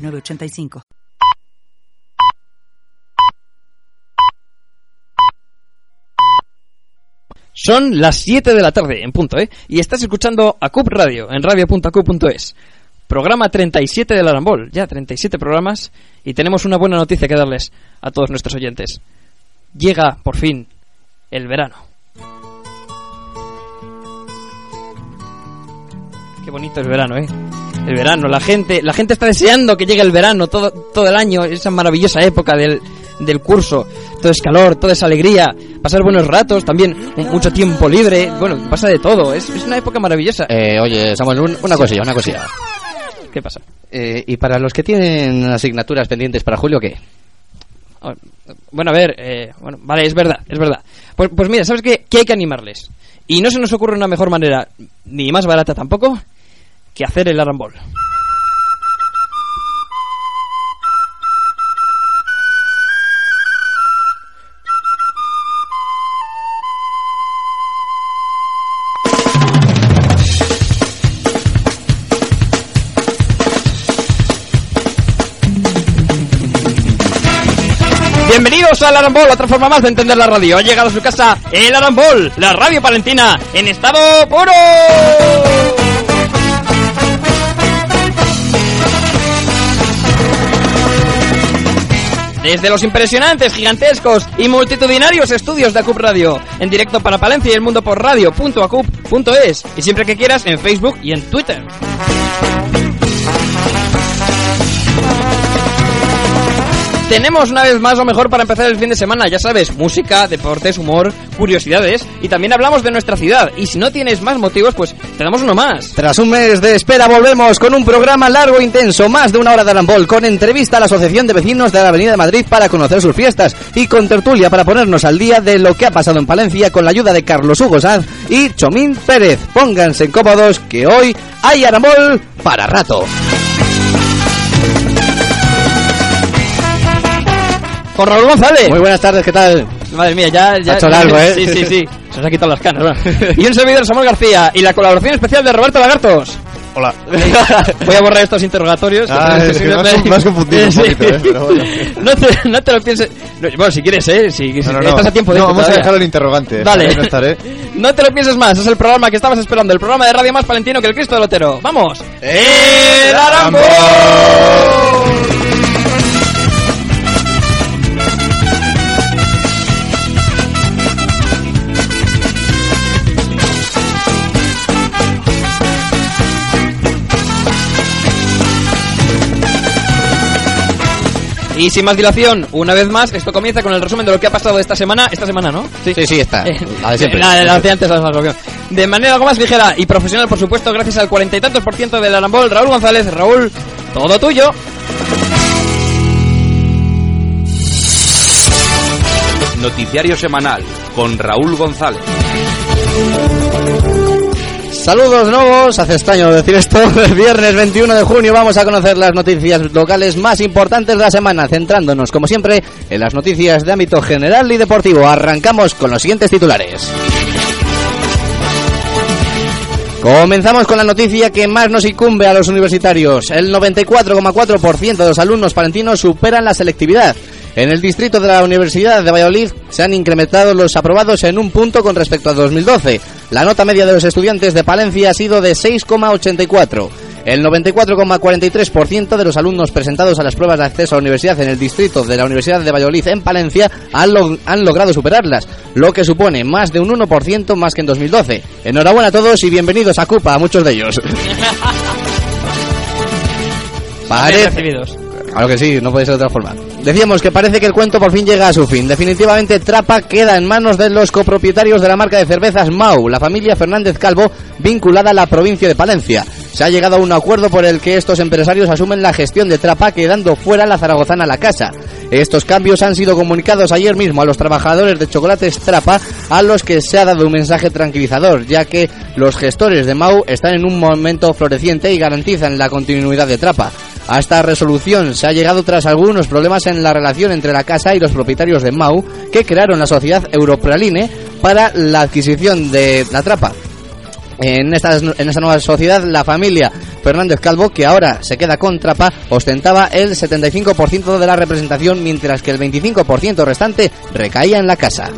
906985. Son las 7 de la tarde, en punto, ¿eh? Y estás escuchando a CUP Radio, en radio.cup.es. Programa 37 del Arambol, ya 37 programas, y tenemos una buena noticia que darles a todos nuestros oyentes. Llega, por fin, el verano. Qué bonito es verano, ¿eh? El verano, la gente, la gente está deseando que llegue el verano todo, todo el año, esa maravillosa época del, del curso. Todo es calor, todo es alegría, pasar buenos ratos, también mucho tiempo libre, bueno, pasa de todo, es, es una época maravillosa. Eh, oye, Samuel, un- una cosilla, una cosilla. ¿Qué pasa? Eh, ¿Y para los que tienen asignaturas pendientes para julio, qué? Ah, Bueno, a ver, eh, bueno, vale, es verdad, es verdad. Pues, pues mira, ¿sabes qué? Que hay que animarles. Y no se nos ocurre una mejor manera, ni más barata tampoco, que hacer el arambol. Bienvenidos al Arambol, otra forma más de entender la radio. Ha llegado a su casa el Arambol, la radio palentina, en estado puro. Desde los impresionantes, gigantescos y multitudinarios estudios de ACUP Radio, en directo para Palencia y el mundo por radio.acup.es y siempre que quieras en Facebook y en Twitter. Tenemos una vez más lo mejor para empezar el fin de semana, ya sabes, música, deportes, humor, curiosidades y también hablamos de nuestra ciudad. Y si no tienes más motivos, pues te damos uno más. Tras un mes de espera volvemos con un programa largo e intenso, más de una hora de Arambol, con entrevista a la Asociación de Vecinos de la Avenida de Madrid para conocer sus fiestas y con tertulia para ponernos al día de lo que ha pasado en Palencia con la ayuda de Carlos Hugo Sanz y Chomín Pérez. Pónganse cómodos que hoy hay Arambol para rato. Con Raúl González. Muy buenas tardes, ¿qué tal? Madre mía, ya... ya Ha hecho largo, ¿eh? Sí, sí, sí. Se nos ha quitado las canas. ¿verdad? y un servidor, Samuel García. Y la colaboración especial de Roberto Lagartos. Hola. Voy a borrar estos interrogatorios. Ah, es que me- has- me has confundido un poquito, ¿eh? Pero bueno. no, te, no te lo pienses. no, bueno, si quieres, ¿eh? Si, si No, no, no. estás a tiempo de No, vamos a dejar el interrogante. Vale. Estaré. No te lo pienses más, es el programa que estabas esperando, el programa de radio más palentino que el Cristo del Otero. ¡Vamos! ¡El Arambol! Y sin más dilación, una vez más, esto comienza con el resumen de lo que ha pasado esta semana. Esta semana, ¿no? Sí, sí, está. Eh, La de siempre. La de la de antes, la de la De manera algo más ligera y profesional, por supuesto, gracias al cuarenta y tantos por ciento del Arambol, Raúl González. Raúl, todo tuyo. Noticiario semanal con Raúl González. Saludos nuevos, hace extraño decir esto. El viernes 21 de junio vamos a conocer las noticias locales más importantes de la semana, centrándonos, como siempre, en las noticias de ámbito general y deportivo. Arrancamos con los siguientes titulares. Comenzamos con la noticia que más nos incumbe a los universitarios. El 94,4% de los alumnos palentinos superan la selectividad. En el distrito de la Universidad de Valladolid se han incrementado los aprobados en un punto con respecto a 2012. La nota media de los estudiantes de Palencia ha sido de 6,84. El 94,43% de los alumnos presentados a las pruebas de acceso a la universidad en el distrito de la Universidad de Valladolid en Palencia han, log- han logrado superarlas, lo que supone más de un 1% más que en 2012. Enhorabuena a todos y bienvenidos a CUPA, a muchos de ellos. Bien Parece, recibidos. Claro que sí, no puede ser de otra forma. Decíamos que parece que el cuento por fin llega a su fin. Definitivamente Trapa queda en manos de los copropietarios de la marca de cervezas Mau, la familia Fernández Calvo, vinculada a la provincia de Palencia. Se ha llegado a un acuerdo por el que estos empresarios asumen la gestión de Trapa, quedando fuera la zaragozana La Casa. Estos cambios han sido comunicados ayer mismo a los trabajadores de Chocolates Trapa, a los que se ha dado un mensaje tranquilizador, ya que los gestores de Mau están en un momento floreciente y garantizan la continuidad de Trapa. A esta resolución se ha llegado tras algunos problemas en la relación entre la casa y los propietarios de Mau, que crearon la sociedad Europraline para la adquisición de la trapa. En esta, nueva sociedad, la familia Fernández Calvo, que ahora se queda con Trapa, ostentaba el 75% de la representación, mientras que el 25% restante recaía en la casa.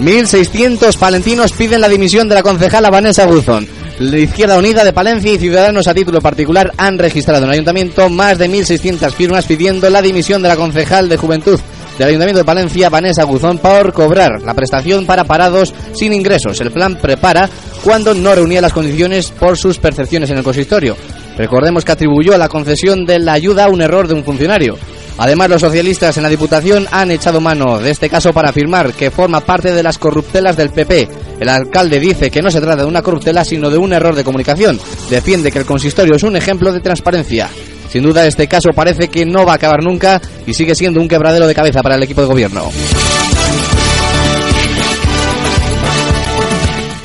1.600 palentinos piden la dimisión de la concejala Vanessa Buzón. La Izquierda Unida de Palencia y Ciudadanos a título particular han registrado en el Ayuntamiento más de 1.600 firmas pidiendo la dimisión de la concejal de Juventud del Ayuntamiento de Palencia, Vanessa Guzón, por cobrar la prestación para parados sin ingresos. El plan prepara cuando no reunía las condiciones por sus percepciones en el consistorio. Recordemos que atribuyó a la concesión de la ayuda un error de un funcionario. Además, los socialistas en la Diputación han echado mano de este caso para afirmar que forma parte de las corruptelas del PP. El alcalde dice que no se trata de una corruptela, sino de un error de comunicación. Defiende que el consistorio es un ejemplo de transparencia. Sin duda, este caso parece que no va a acabar nunca y sigue siendo un quebradero de cabeza para el equipo de gobierno.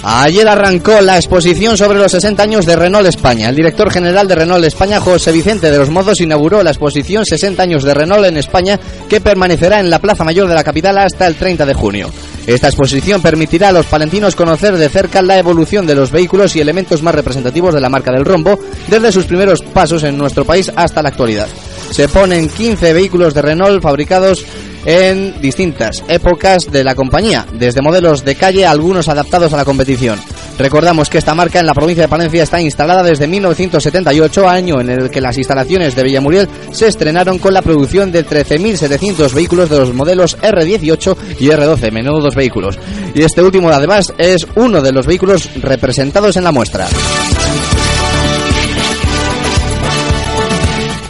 Ayer arrancó la exposición sobre los 60 años de Renault España. El director general de Renault España, José Vicente de los Mozos, inauguró la exposición 60 años de Renault en España que permanecerá en la Plaza Mayor de la capital hasta el 30 de junio. Esta exposición permitirá a los palentinos conocer de cerca la evolución de los vehículos y elementos más representativos de la marca del rombo desde sus primeros pasos en nuestro país hasta la actualidad. Se ponen 15 vehículos de Renault fabricados en distintas épocas de la compañía, desde modelos de calle algunos adaptados a la competición. Recordamos que esta marca en la provincia de Palencia está instalada desde 1978, año en el que las instalaciones de Villamuriel se estrenaron con la producción de 13.700 vehículos de los modelos R18 y R12, menudos vehículos. Y este último además es uno de los vehículos representados en la muestra.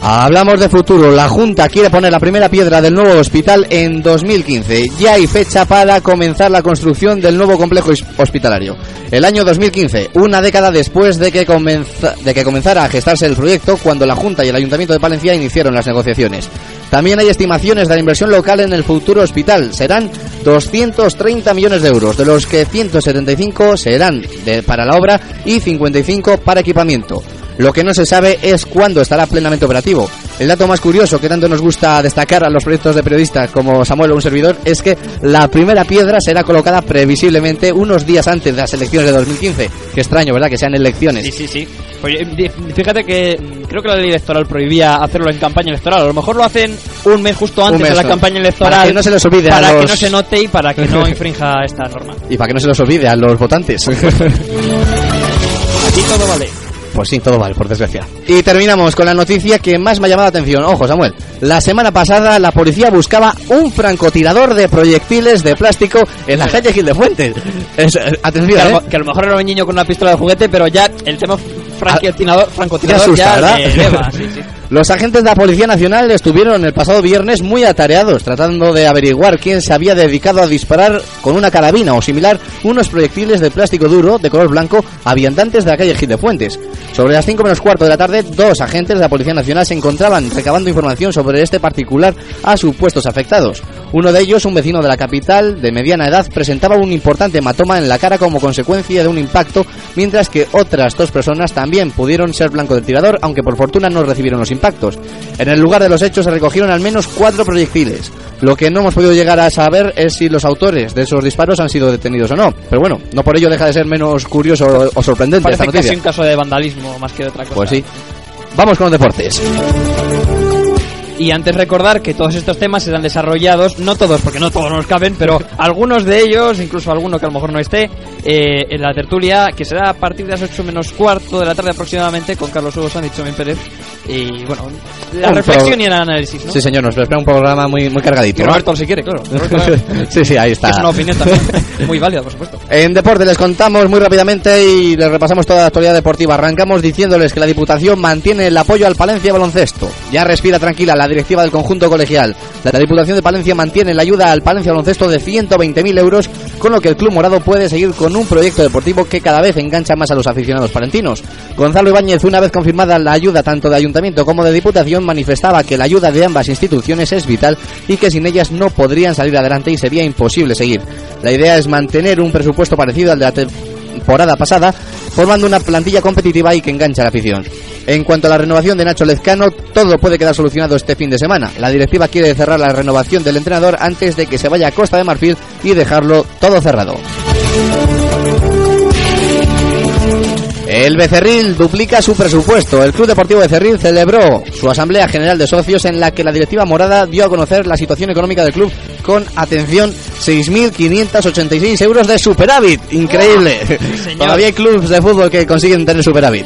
Hablamos de futuro. La Junta quiere poner la primera piedra del nuevo hospital en 2015. Ya hay fecha para comenzar la construcción del nuevo complejo hospitalario. El año 2015, una década después de que, comenzara a gestarse el proyecto, cuando la Junta y el Ayuntamiento de Palencia iniciaron las negociaciones. También hay estimaciones de la inversión local en el futuro hospital. Serán 230 millones de euros, de los que 175 serán para la obra y 55 para equipamiento. Lo que no se sabe es cuándo estará plenamente operativo. El dato más curioso que tanto nos gusta destacar a los proyectos de periodistas como Samuel o un servidor es que la primera piedra será colocada previsiblemente unos días antes de las elecciones de 2015. Qué extraño, ¿verdad? Que sean elecciones. Sí, sí, sí. Pues, fíjate que mm, creo que la ley electoral prohibía hacerlo en campaña electoral. A lo mejor lo hacen un mes justo antes mes, de la campaña electoral. Para que no se les olvide a Para que los- no se note y para que no infrinja esta norma. Y para que no se los olvide a los votantes. Aquí todo vale. Pues sí, todo vale, por desgracia. Y terminamos con la noticia que más me ha llamado la atención. Ojo, Samuel. La semana pasada la policía buscaba un francotirador de proyectiles de plástico en la calle Gil de Fuentes. Es- eh, atención, Que a, ¿eh? lo, que a lo mejor era un niño con una pistola de juguete, pero ya el tema francotirador, francotirador asusta, ya ¿verdad? sí, sí. Los agentes de la Policía Nacional estuvieron el pasado viernes muy atareados tratando de averiguar quién se había dedicado a disparar con una carabina o similar unos proyectiles de plástico duro de color blanco a viandantes de la calle Gil de Fuentes. Sobre las 5 menos cuarto de la tarde, dos agentes de la Policía Nacional se encontraban recabando información sobre este particular a supuestos afectados. Uno de ellos, un vecino de la capital de mediana edad, presentaba un importante hematoma en la cara como consecuencia de un impacto, mientras que otras dos personas también pudieron ser blanco del tirador, aunque por fortuna no recibieron los impactos. En el lugar de los hechos se recogieron al menos cuatro proyectiles. Lo que no hemos podido llegar a saber es si los autores de esos disparos han sido detenidos o no. Pero bueno, no por ello deja de ser menos curioso o- sorprendente Parece esta casi noticia. un caso de vandalismo más que de otra cosa. Pues sí. Vamos con los deportes. Y antes recordar que todos estos temas serán desarrollados, no todos, porque no todos nos caben, pero algunos de ellos, incluso alguno que a lo mejor no esté, eh, en la tertulia, que será a partir de las 8 menos cuarto de la tarde aproximadamente, con Carlos Hugo Sánchez y Chomín Pérez. Y bueno, la Un reflexión y el análisis, ¿no? Sí, señor, nos espera un programa muy, muy Y cargadito. ¿no? Roberto, si quiere, claro. sí, sí, ahí está. Es una opinión también muy válida, por supuesto. En deporte les contamos muy rápidamente y les repasamos toda la actualidad deportiva. Arrancamos diciéndoles que la Diputación mantiene el apoyo al Palencia Baloncesto. Ya respira tranquila la directiva del conjunto colegial. La Diputación de Palencia mantiene la ayuda al Palencia Baloncesto de 120.000 euros, con lo que el Club Morado puede seguir con un proyecto deportivo que cada vez engancha más a los aficionados palentinos. Gonzalo Ibáñez, una vez confirmada la ayuda tanto de Ayuntamiento como de Diputación, manifestaba que la ayuda de ambas instituciones es vital y que sin ellas no podrían salir adelante y sería imposible seguir. La idea es mantener un presupuesto parecido al de la temporada pasada, formando una plantilla competitiva y que engancha a la afición. En cuanto a la renovación de Nacho Lezcano, todo puede quedar solucionado este fin de semana. La directiva quiere cerrar la renovación del entrenador antes de que se vaya a Costa de Marfil y dejarlo todo cerrado. El Becerril duplica su presupuesto. El Club Deportivo Becerril celebró su Asamblea General de Socios en la que la directiva morada dio a conocer la situación económica del club con, atención, 6.586 euros de superávit. Increíble. Todavía hay clubes de fútbol que consiguen tener superávit.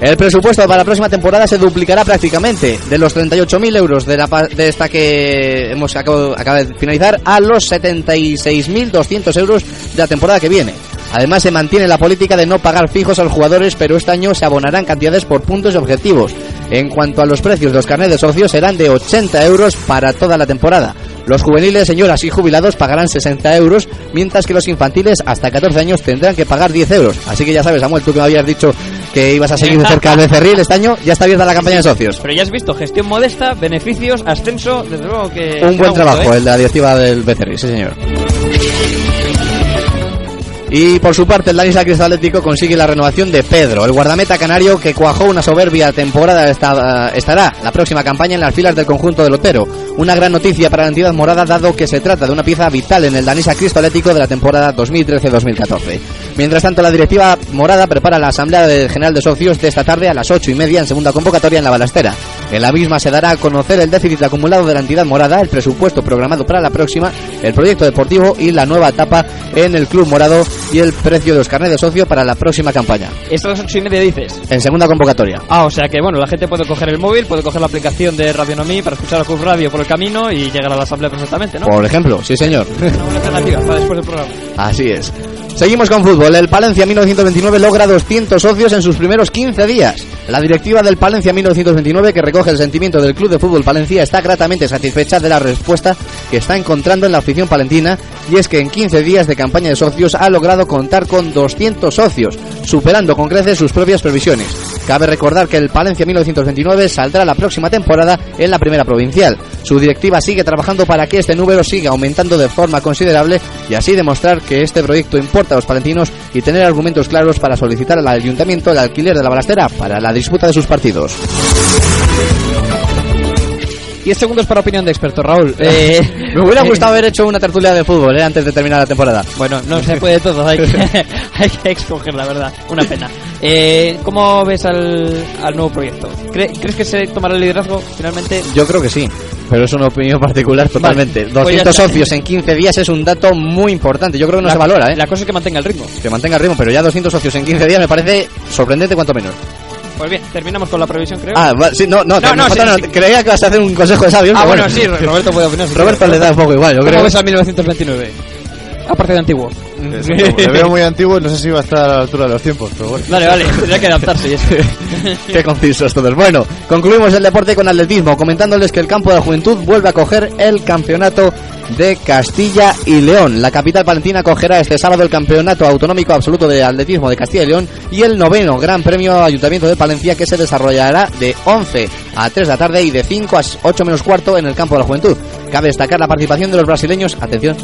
El presupuesto para la próxima temporada se duplicará prácticamente de los 38.000 euros de, la, de esta que hemos acabo, acaba de finalizar a los 76.200 euros de la temporada que viene. Además se mantiene la política de no pagar fijos a los jugadores, pero este año se abonarán cantidades por puntos y objetivos. En cuanto a los precios de los carnets de socios serán de 80 euros para toda la temporada. Los juveniles, señoras y jubilados pagarán 60 euros, mientras que los infantiles hasta 14 años tendrán que pagar 10 euros. Así que ya sabes, Samuel, tú que me habías dicho que ibas a seguir de cerca al Becerril este año, ya está abierta la campaña de socios. Pero ya has visto, gestión modesta, beneficios, ascenso, desde luego que... Un buen trabajo, ¿eh? el de la directiva del Becerril, sí señor. Y por su parte, el Cristal Atlético consigue la renovación de Pedro, el guardameta canario que cuajó una soberbia temporada esta- estará la próxima campaña en las filas del conjunto del Otero. Una gran noticia para la entidad morada dado que se trata de una pieza vital en el Danisa Cristo Atlético de la temporada 2013-2014. Mientras tanto, la directiva morada prepara la asamblea general de socios de esta tarde a las ocho y media en segunda convocatoria en la balastera. En la misma se dará a conocer el déficit acumulado de la entidad morada, el presupuesto programado para la próxima, el proyecto deportivo y la nueva etapa en el club morado y el precio de los carnets de socio para la próxima campaña. Esto a las ocho y media dices. En segunda convocatoria. Ah, o sea que bueno, la gente puede coger el móvil, puede coger la aplicación de Radionomí para escuchar a Club Radio por el camino y llegar a la asamblea perfectamente, ¿no? Por ejemplo, sí señor. Una alternativa para después del programa. Así es. Seguimos con fútbol. El Palencia 1929 logra 200 socios en sus primeros 15 días. La directiva del Palencia 1929, que recoge el sentimiento del Club de Fútbol Palencia, está gratamente satisfecha de la respuesta que está encontrando en la afición palentina y es que en 15 días de campaña de socios ha logrado contar con 200 socios, superando con creces sus propias previsiones. Cabe recordar que el Palencia 1929 saldrá la próxima temporada en la primera provincial. Su directiva sigue trabajando para que este número siga aumentando de forma considerable y así demostrar que este proyecto importa a los palentinos y tener argumentos claros para solicitar al ayuntamiento el alquiler de la balastera para la disputa de sus partidos. 10 segundos para opinión de experto, Raúl. Eh, Me hubiera eh, gustado haber hecho una tertulia de fútbol eh, antes de terminar la temporada. Bueno, no se puede todo, hay que, hay que escoger, la verdad. Una pena. Eh, ¿Cómo ves al, al nuevo proyecto? ¿Cre- ¿Crees que se tomará el liderazgo finalmente? Yo creo que sí, pero es una opinión particular totalmente. pues ya 200 está. socios en 15 días es un dato muy importante. Yo creo que no la, se valora, ¿eh? La cosa es que mantenga el ritmo. Que mantenga el ritmo, pero ya 200 socios en 15 días me parece sorprendente cuanto menos. Pues bien, terminamos con la previsión, creo. Ah, sí, no, no, No, no, sí, una- sí. creía que vas a hacer un consejo de sabios. Ah, pero bueno, sí, Roberto puede opinar. Roberto le da un poco igual, yo ¿Cómo creo. ves al 1929? Aparte de antiguo. Le veo muy antiguo y no sé si va a estar a la altura de los tiempos, pero bueno. Vale, vale, tendría que adaptarse. Qué concisos todos. Bueno, concluimos el deporte con atletismo, comentándoles que el campo de la juventud vuelve a coger el campeonato de Castilla y León. La capital palentina cogerá este sábado el campeonato autonómico absoluto de atletismo de Castilla y León y el noveno Gran Premio Ayuntamiento de Palencia que se desarrollará de 11 a 3 de la tarde y de 5 a 8 menos cuarto en el campo de la juventud. Cabe destacar la participación de los brasileños, atención,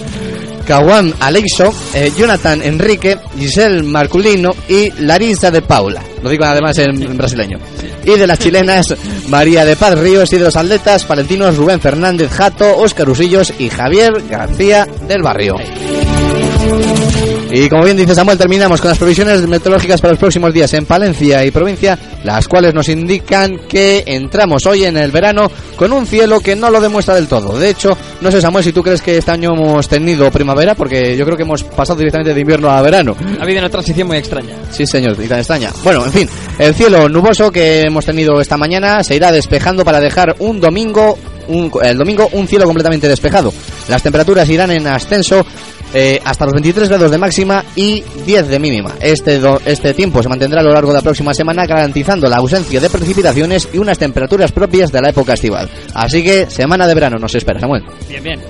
Kawan Aleixo, eh, Jonathan Enrique, Giselle Marculino y Larissa de Paula. Lo digo además en, en brasileño. Y de las chilenas, María de Paz Ríos y de los atletas palentinos Rubén Fernández Jato, Óscar Usillos y Javier García del Barrio. Y como bien dice Samuel, terminamos con las previsiones meteorológicas para los próximos días en Palencia y provincia, las cuales nos indican que entramos hoy en el verano con un cielo que no lo demuestra del todo. De hecho, no sé Samuel si tú crees que este año hemos tenido primavera, porque yo creo que hemos pasado directamente de invierno a verano. Ha habido una transición muy extraña. Sí, señor, y tan extraña. Bueno, en fin, el cielo nuboso que hemos tenido esta mañana se irá despejando para dejar un domingo, el domingo, un cielo completamente despejado. Las temperaturas irán en ascenso eh, hasta los 23 grados de máxima y 10 de mínima. Este, do- este tiempo se mantendrá a lo largo de la próxima semana, garantizando la ausencia de precipitaciones y unas temperaturas propias de la época estival. Así que, semana de verano nos espera, Samuel. Bien, bien.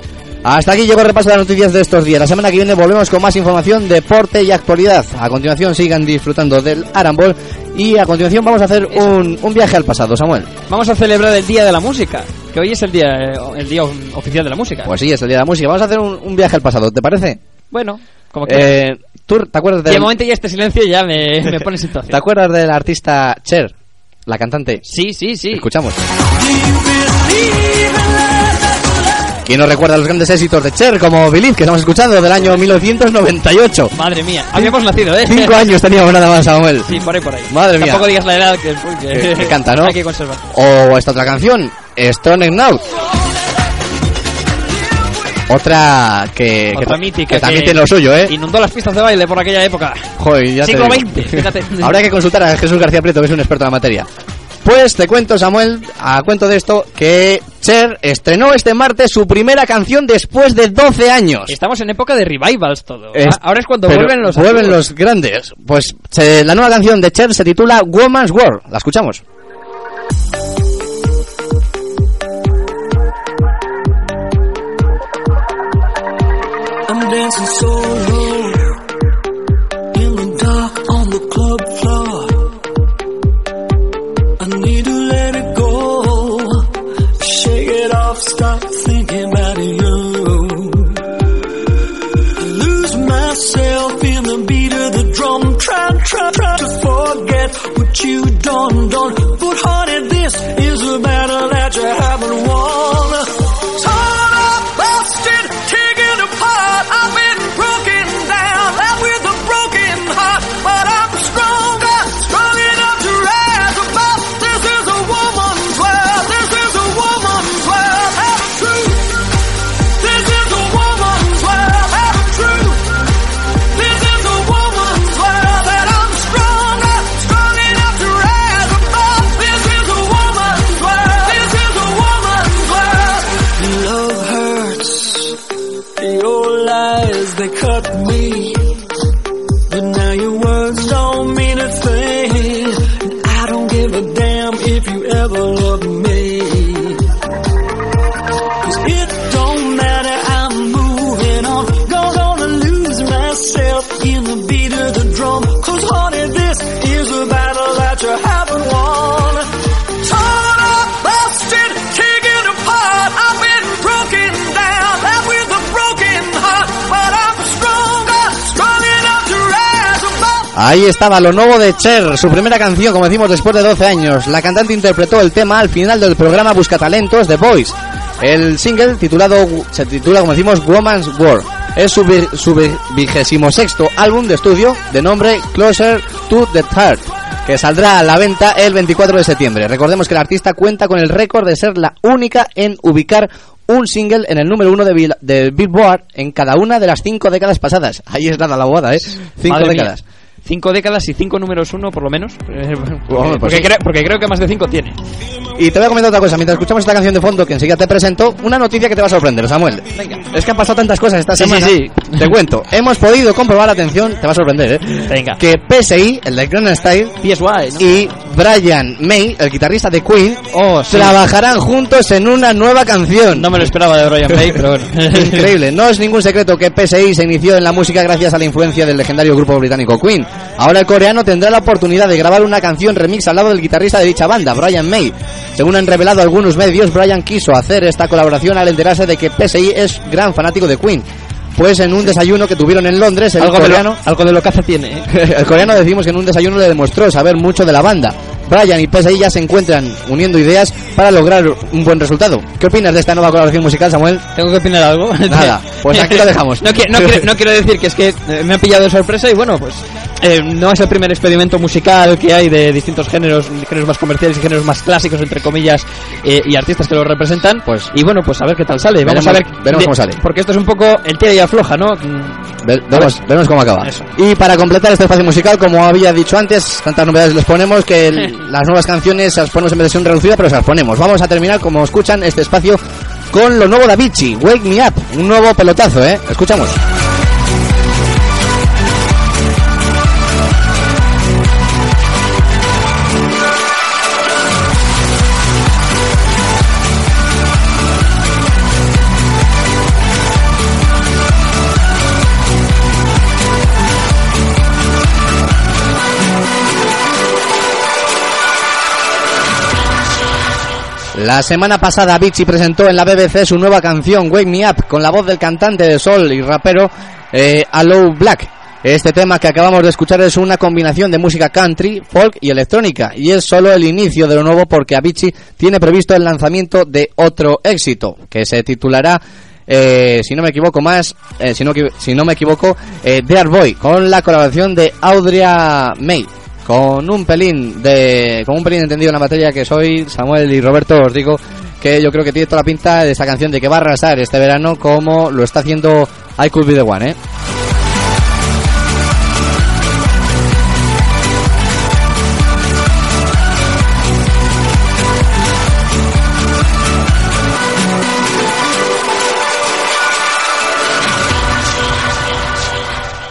Hasta aquí llegó el repaso de las noticias de estos días. La semana que viene volvemos con más información, deporte y actualidad. A continuación sigan disfrutando del Arambol y a continuación vamos a hacer un, un viaje al pasado, Samuel. Vamos a celebrar el Día de la Música, que hoy es el día, eh, el día oficial de la música. Pues sí, es el día de la música. Vamos a hacer un, un viaje al pasado, ¿te parece? bueno, como que... Eh, ¿Tú te acuerdas de del, momento ya este silencio ya me, me pone situación. ¿te acuerdas del artista Cher, la cantante? Sí, sí, sí. Escuchamos. ¿Quién nos recuerda los grandes éxitos de Cher como Believe, que estamos escuchando del año 1998? Madre mía, habíamos nacido, ¿eh? Cinco años teníamos nada más, Samuel. Sí, por ahí, por ahí. Madre mía. Tampoco digas la edad que, Que- que canta, ¿no? Hay que conservar. O esta otra canción, Stone Now. Otra que, que, Otra mítica que también tiene lo suyo, ¿eh? Inundó las pistas de baile por aquella época. Joder, ya te Siglo digo. XX, fíjate. Habrá que consultar a Jesús García Prieto, que es un experto en la materia. Pues te cuento, Samuel, a cuento de esto, que Cher estrenó este martes su primera canción después de 12 años. Estamos en época de revivals todo. Es- Ah, Ahora es cuando vuelven los vuelven los grandes. Pues se- la nueva canción de Cher se titula Woman's World. ¿La escuchamos? I'm dancing solo stop thinking about you. I lose myself in the beat of the drum, try, try, try to forget what you done, done. But honey, this is a battle that you haven't Ahí estaba lo nuevo de Cher, su primera canción, como decimos, después de 12 años. La cantante interpretó el tema al final del programa Buscatalentos The Voice. El single titulado se titula, como decimos, Woman's World. Es su, su vi- vigésimo sexto álbum de estudio de nombre Closer to the Heart, que saldrá a la venta el 24 de septiembre. Recordemos que el artista cuenta con el récord de ser la única en ubicar un single en el número uno de, Bill- de Billboard en cada una de las cinco décadas pasadas. Ahí es nada la bobada, ¿eh? Cinco Madre mía. Cinco décadas y cinco números uno, por lo menos. Pues porque, sí. creo, porque creo que más de cinco tiene. Y te voy a comentar otra cosa, mientras escuchamos esta canción de fondo que enseguida te presento, una noticia que te va a sorprender, Samuel. Venga. Es que han pasado tantas cosas esta Sí, semana. sí, Te cuento, hemos podido comprobar, atención, te va a sorprender, ¿eh? Venga. Que PSI, el de Grand Style, PSY, ¿no? y Brian May, el guitarrista de Queen, Oh, sí. trabajarán juntos en una nueva canción. No me lo esperaba de Brian May, pero bueno. Increíble, no es ningún secreto que PSI se inició en la música gracias a la influencia del legendario grupo británico Queen. Ahora el coreano tendrá la oportunidad de grabar una canción remix al lado del guitarrista de dicha banda, Brian May. Según han revelado algunos medios, Brian quiso hacer esta colaboración al enterarse de que PSI es gran fanático de Queen. Pues en un desayuno que tuvieron en Londres, el algo, de coreano... lo, algo de lo que hace tiene, ¿eh? el coreano decimos que en un desayuno le demostró saber mucho de la banda. Brian y Pesay ya se encuentran uniendo ideas para lograr un buen resultado. ¿Qué opinas de esta nueva colaboración musical, Samuel? ¿Tengo que opinar algo? Nada, pues aquí lo dejamos. no, no quiero decir que es que eh, me ha pillado de sorpresa y bueno, pues eh, no es el primer experimento musical que hay de distintos géneros, géneros más comerciales y géneros más clásicos, entre comillas, eh, y artistas que lo representan. Pues- y bueno, pues a ver qué tal sale. Vamos Veremos- a ver. veremos de- cómo sale. Porque esto es un poco el tira y afloja, ¿no? Mm, Ve- Veremos, veremos cómo acaba. Eso. Y para completar este espacio musical, como había dicho antes, tantas novedades les ponemos que el- las nuevas canciones se las ponemos en versión reducida, pero se las ponemos. Vamos a terminar, como escuchan, este espacio con lo nuevo de Avicii, Wake Me Up, un nuevo pelotazo, ¿eh? Escuchamos. La semana pasada Avicii presentó en la BBC su nueva canción Wake Me Up con la voz del cantante de soul y rapero eh, Black. Este tema que acabamos de escuchar es una combinación de música country, folk y electrónica y es solo el inicio de lo nuevo porque Avicii tiene previsto el lanzamiento de otro éxito que se titulará eh, si no me equivoco más, eh, si, no, equi- si no me equivoco, eh, Dear Boy, con la colaboración de Audria May. Con un pelín de, con un pelín entendido en la materia que soy, Samuel y Roberto, os digo que yo creo que tiene toda la pinta de esta canción de que va a arrasar este verano como lo está haciendo I Could Be The One, ¿eh?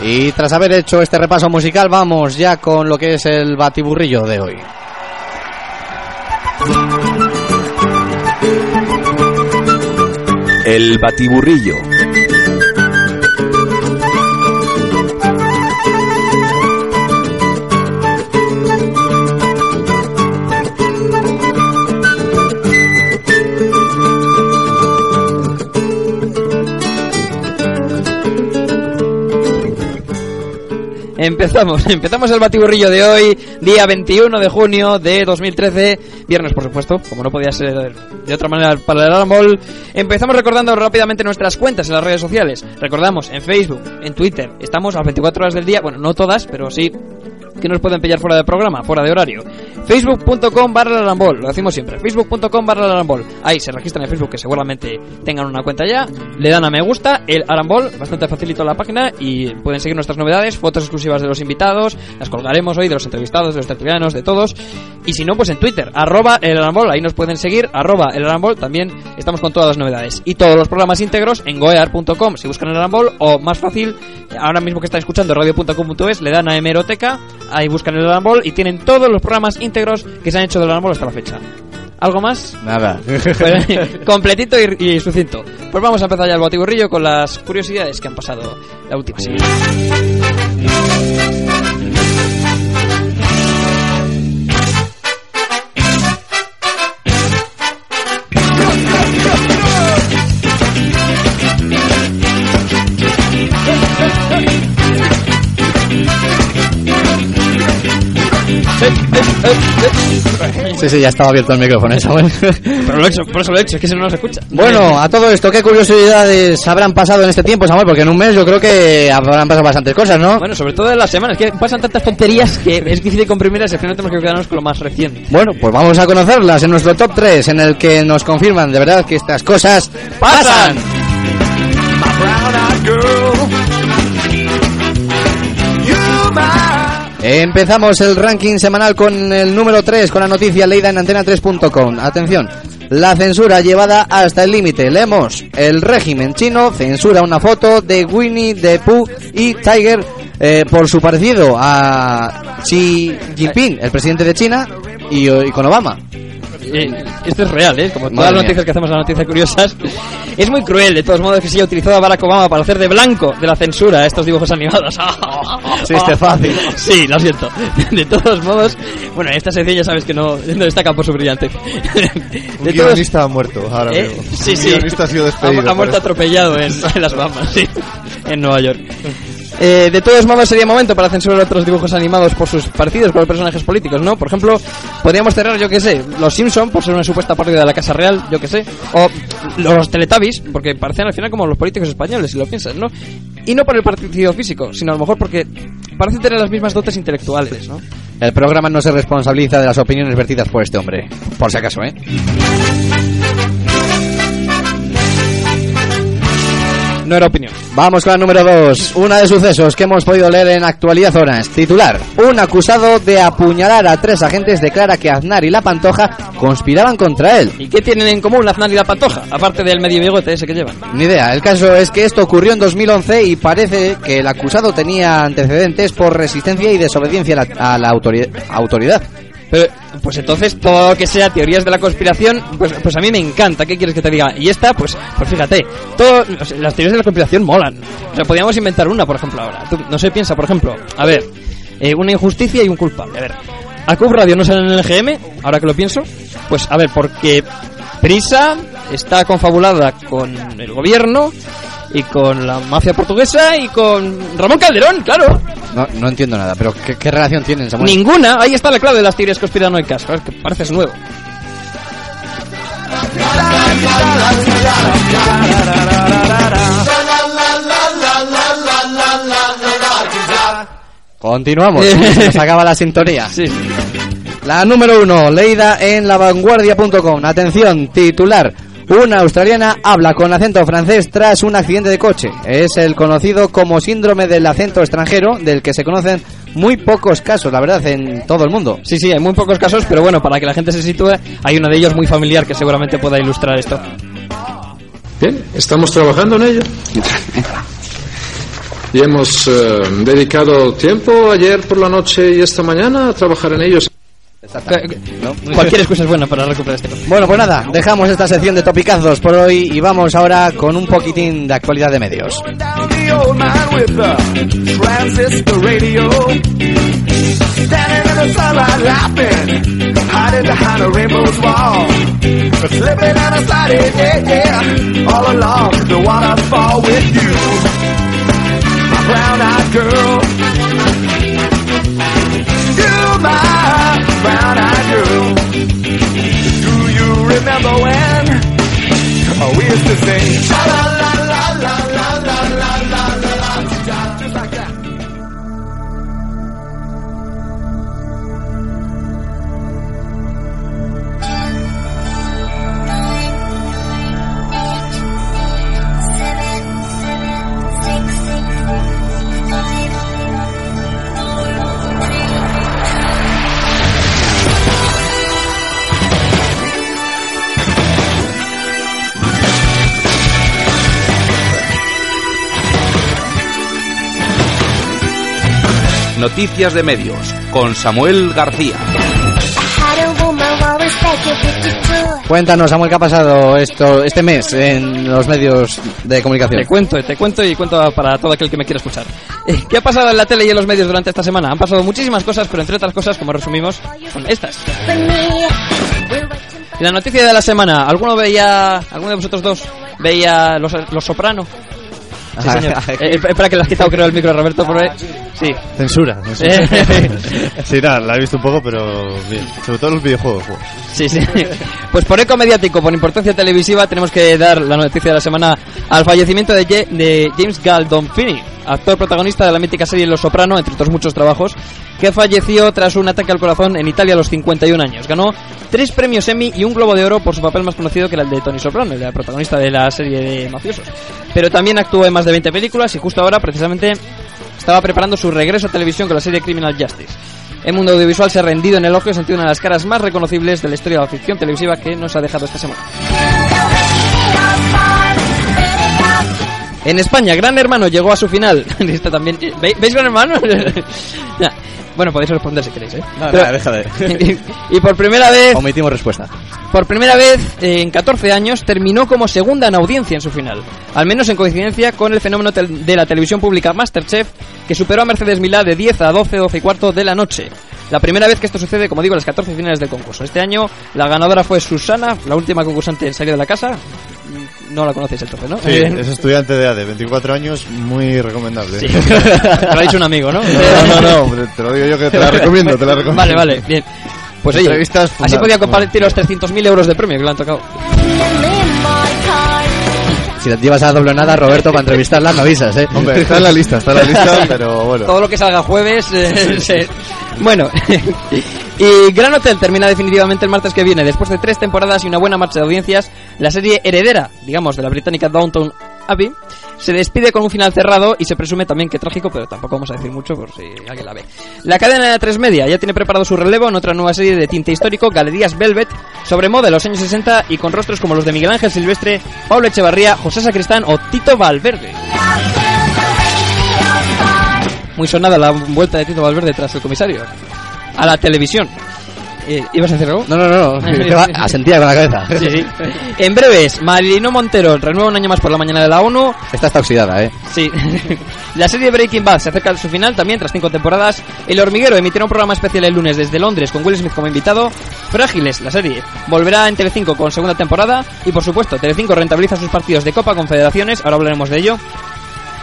Y tras haber hecho este repaso musical, vamos ya con lo que es el batiburrillo de hoy. El batiburrillo. Empezamos, empezamos el batiburrillo de hoy, día 21 de junio de 2013, viernes por supuesto, como no podía ser de otra manera para el Arambol. Empezamos recordando rápidamente nuestras cuentas en las redes sociales. Recordamos en Facebook, en Twitter, estamos a las 24 horas del día, bueno, no todas, pero sí que nos pueden pillar fuera de programa, fuera de horario. Facebook.com barra Arambol, lo decimos siempre, Facebook.com barra Arambol. Ahí se registran en Facebook que seguramente tengan una cuenta ya, le dan a me gusta, el Arambol, bastante facilito la página y pueden seguir nuestras novedades, fotos exclusivas de los invitados, las colgaremos hoy de los entrevistados, de los tertulianos, de todos. Y si no, pues en Twitter, arroba el Arambol, ahí nos pueden seguir, arroba el Arambol, también estamos con todas las novedades. Y todos los programas íntegros en goear.com, si buscan el Arambol, o más fácil, ahora mismo que están escuchando radio.com.es, le dan a hemeroteca, ahí buscan el Arambol y tienen todos los programas íntegros que se han hecho del Arambol hasta la fecha. ¿Algo más? Nada. Pues, completito y, y sucinto. Pues vamos a empezar ya el botiburrillo con las curiosidades que han pasado la última semana. Sí, sí, ya estaba abierto el micrófono, ¿eh, Samuel. Pero lo he hecho, por eso lo he hecho, es que si no, no se escucha. Bueno, a todo esto, ¿qué curiosidades habrán pasado en este tiempo, Samuel? Porque en un mes yo creo que habrán pasado bastantes cosas, ¿no? Bueno, sobre todo en las semanas, que pasan tantas tonterías que es difícil comprimirlas y al final tenemos que quedarnos con lo más reciente. Bueno, pues vamos a conocerlas en nuestro top 3, en el que nos confirman de verdad que estas cosas pasan. Empezamos el ranking semanal con el número 3, con la noticia leída en antena3.com. Atención, la censura llevada hasta el límite. Leemos, el régimen chino censura una foto de Winnie the Pooh y Tiger eh, por su parecido a Xi Jinping, el presidente de China, y, y con Obama. Eh, esto es real, ¿eh? Como todas Madre las mía. noticias que hacemos, las noticias curiosas. Es muy cruel, de todos modos, que se haya utilizado a Barack Obama para hacer de blanco de la censura estos dibujos animados. Chiste fácil. Sí, lo siento. De todos modos, bueno, en esta sección ya sabes que no, no destaca por su brillante. Un guionista ha muerto ahora ¿Eh? mismo. Sí, Un sí. guionista ha sido despedido. Ha, ha muerto esto. atropellado en, en las Bahamas, sí. En Nueva York. Eh, de todos modos, sería momento para censurar otros dibujos animados por sus parecidos con los personajes políticos, ¿no? Por ejemplo, podríamos cerrar, yo que sé, Los Simpson por ser una supuesta parodia de la Casa Real, yo que sé, o los Teletubbies, porque parecen al final como los políticos españoles, si lo piensas, ¿no? Y no por el partido físico, sino a lo mejor porque parecen tener las mismas dotes intelectuales, ¿no? El programa no se responsabiliza de las opiniones vertidas por este hombre. Por si acaso, ¿eh? No era opinión. Vamos con la número 2. Una de sucesos que hemos podido leer en Actualidad Horas. Titular. Un acusado de apuñalar a tres agentes declara que Aznar y La Pantoja conspiraban contra él. ¿Y qué tienen en común Aznar y la Pantoja? Aparte del medio bigote ese que llevan. Ni idea. El caso es que esto ocurrió en 2011 y parece que el acusado tenía antecedentes por resistencia y desobediencia a la, a la autori- autoridad. Pero, pues entonces, todo lo que sea teorías de la conspiración, pues, pues a mí me encanta. ¿Qué quieres que te diga? Y esta, pues, pues fíjate, todo, las teorías de la conspiración molan. O sea, podríamos inventar una, por ejemplo, ahora. No sé, piensa, por ejemplo, a ver, eh, una injusticia y un culpable. A ver, ¿a Cub Radio no sale en el GM? Ahora que lo pienso. Pues, a ver, porque Prisa está confabulada con el gobierno y con la mafia portuguesa y con Ramón Calderón, claro. No, no entiendo nada, pero ¿qué, qué relación tienen, Samuel? Ninguna, ahí está la clave de las teorías conspiranoicas. Claro, que pareces nuevo. Continuamos. Se nos acaba la sintonía. Sí. La número uno, leída en lavanguardia.com. Atención, titular. Una australiana habla con acento francés tras un accidente de coche. Es el conocido como síndrome del acento extranjero, del que se conocen muy pocos casos, la verdad, en todo el mundo. Sí, sí, hay muy pocos casos, pero bueno, para que la gente se sitúe, hay uno de ellos muy familiar que seguramente pueda ilustrar esto. Bien, estamos trabajando en ello. Y hemos eh, dedicado tiempo ayer por la noche y esta mañana a trabajar en ellos. Cualquier excusa es buena para recuperar este caso. Bueno, pues nada, dejamos esta sección de topicazos por hoy y vamos ahora con un poquitín de actualidad de medios. My brown-eyed girl. Do you remember when oh, we used to sing? Sha Noticias de medios con Samuel García. Cuéntanos, Samuel, ¿qué ha pasado esto este mes en los medios de comunicación? Te cuento, te cuento y cuento para todo aquel que me quiera escuchar. Eh, ¿Qué ha pasado en la tele y en los medios durante esta semana? Han pasado muchísimas cosas, pero entre otras cosas, como resumimos, son estas. Y la noticia de la semana, ¿alguno veía, alguno de vosotros dos veía Los, los Soprano? Sí, señor. Eh, espera que le has quitado creo el micro, Roberto, por ahí. Sí. Censura. censura. Sí, nada, la he visto un poco, pero bien. Sobre todo los videojuegos. jo. Sí, sí. Pues por eco mediático, por importancia televisiva, tenemos que dar la noticia de la semana al fallecimiento de, Ye- de James Gandolfini, actor protagonista de la mítica serie Los Soprano, entre otros muchos trabajos, que falleció tras un ataque al corazón en Italia a los 51 años. Ganó tres premios Emmy y un Globo de Oro por su papel más conocido que el de Tony Soprano, el la protagonista de la serie de mafiosos. Pero también actuó en más de 20 películas y justo ahora, precisamente, estaba preparando su regreso a televisión con la serie Criminal Justice. El mundo audiovisual se ha rendido en elogio ante una de las caras más reconocibles de la historia de la ficción televisiva que nos ha dejado esta semana. En España, Gran Hermano llegó a su final. Esto también. ¿Ve- ¿Veis Gran Hermano? Bueno, podéis responder si queréis, ¿eh? No, Pero- no, deja de- y, y por primera vez, Omitimos respuesta. por primera vez en 14 años, terminó como segunda en audiencia en su final. Al menos en coincidencia con el fenómeno de la televisión pública Masterchef, que superó a Mercedes Milá de 10 a 12, 12 y cuarto de la noche. La primera vez que esto sucede, como digo, en las 14 finales del concurso. Este año, la ganadora fue Susana, la última concursante en salir de la casa. no la conocéis entonces, ¿no? Sí, es estudiante de ADE, 24 años, muy recomendable. sí. Te lo ha dicho un amigo, ¿no? No, no, no, hombre, te lo digo yo que te la recomiendo, te la recomiendo. Vale, vale, bien. Pues oye, así podía compartir los 300.000 euros de premio que le han tocado. Si te llevas a doble nada, Roberto, para entrevistarla, me avisas, ¿eh? Hombre, está en la lista, está en la lista, pero bueno. Todo lo que salga jueves. eh, se- Bueno, y Gran Hotel termina definitivamente el martes que viene. Después de tres temporadas y una buena marcha de audiencias, la serie heredera, digamos, de la británica Downton Abbey, se despide con un final cerrado y se presume también que trágico, pero tampoco vamos a decir mucho por si alguien la ve. La cadena de tres media ya tiene preparado su relevo en otra nueva serie de tinte histórico, Galerías Velvet, sobre moda de los años 60 y con rostros como los de Miguel Ángel Silvestre, Pablo Echevarría, José Sacristán o Tito Valverde. Muy sonada la vuelta de Tito Valverde tras el comisario. A la televisión. Eh, ¿Ibas a decir algo? No, no, no, asentía con la cabeza. Sí, sí. En breves, Marilino Montero renueva un año más por la mañana de la ONU. Esta está oxidada, ¿eh? Sí. la serie Breaking Bad se acerca a su final también tras cinco temporadas. El Hormiguero emitirá un programa especial el lunes desde Londres con Will Smith como invitado. Frágiles, la serie, volverá en Telecinco con segunda temporada. Y por supuesto, Telecinco rentabiliza sus partidos de Copa Confederaciones. Ahora hablaremos de ello.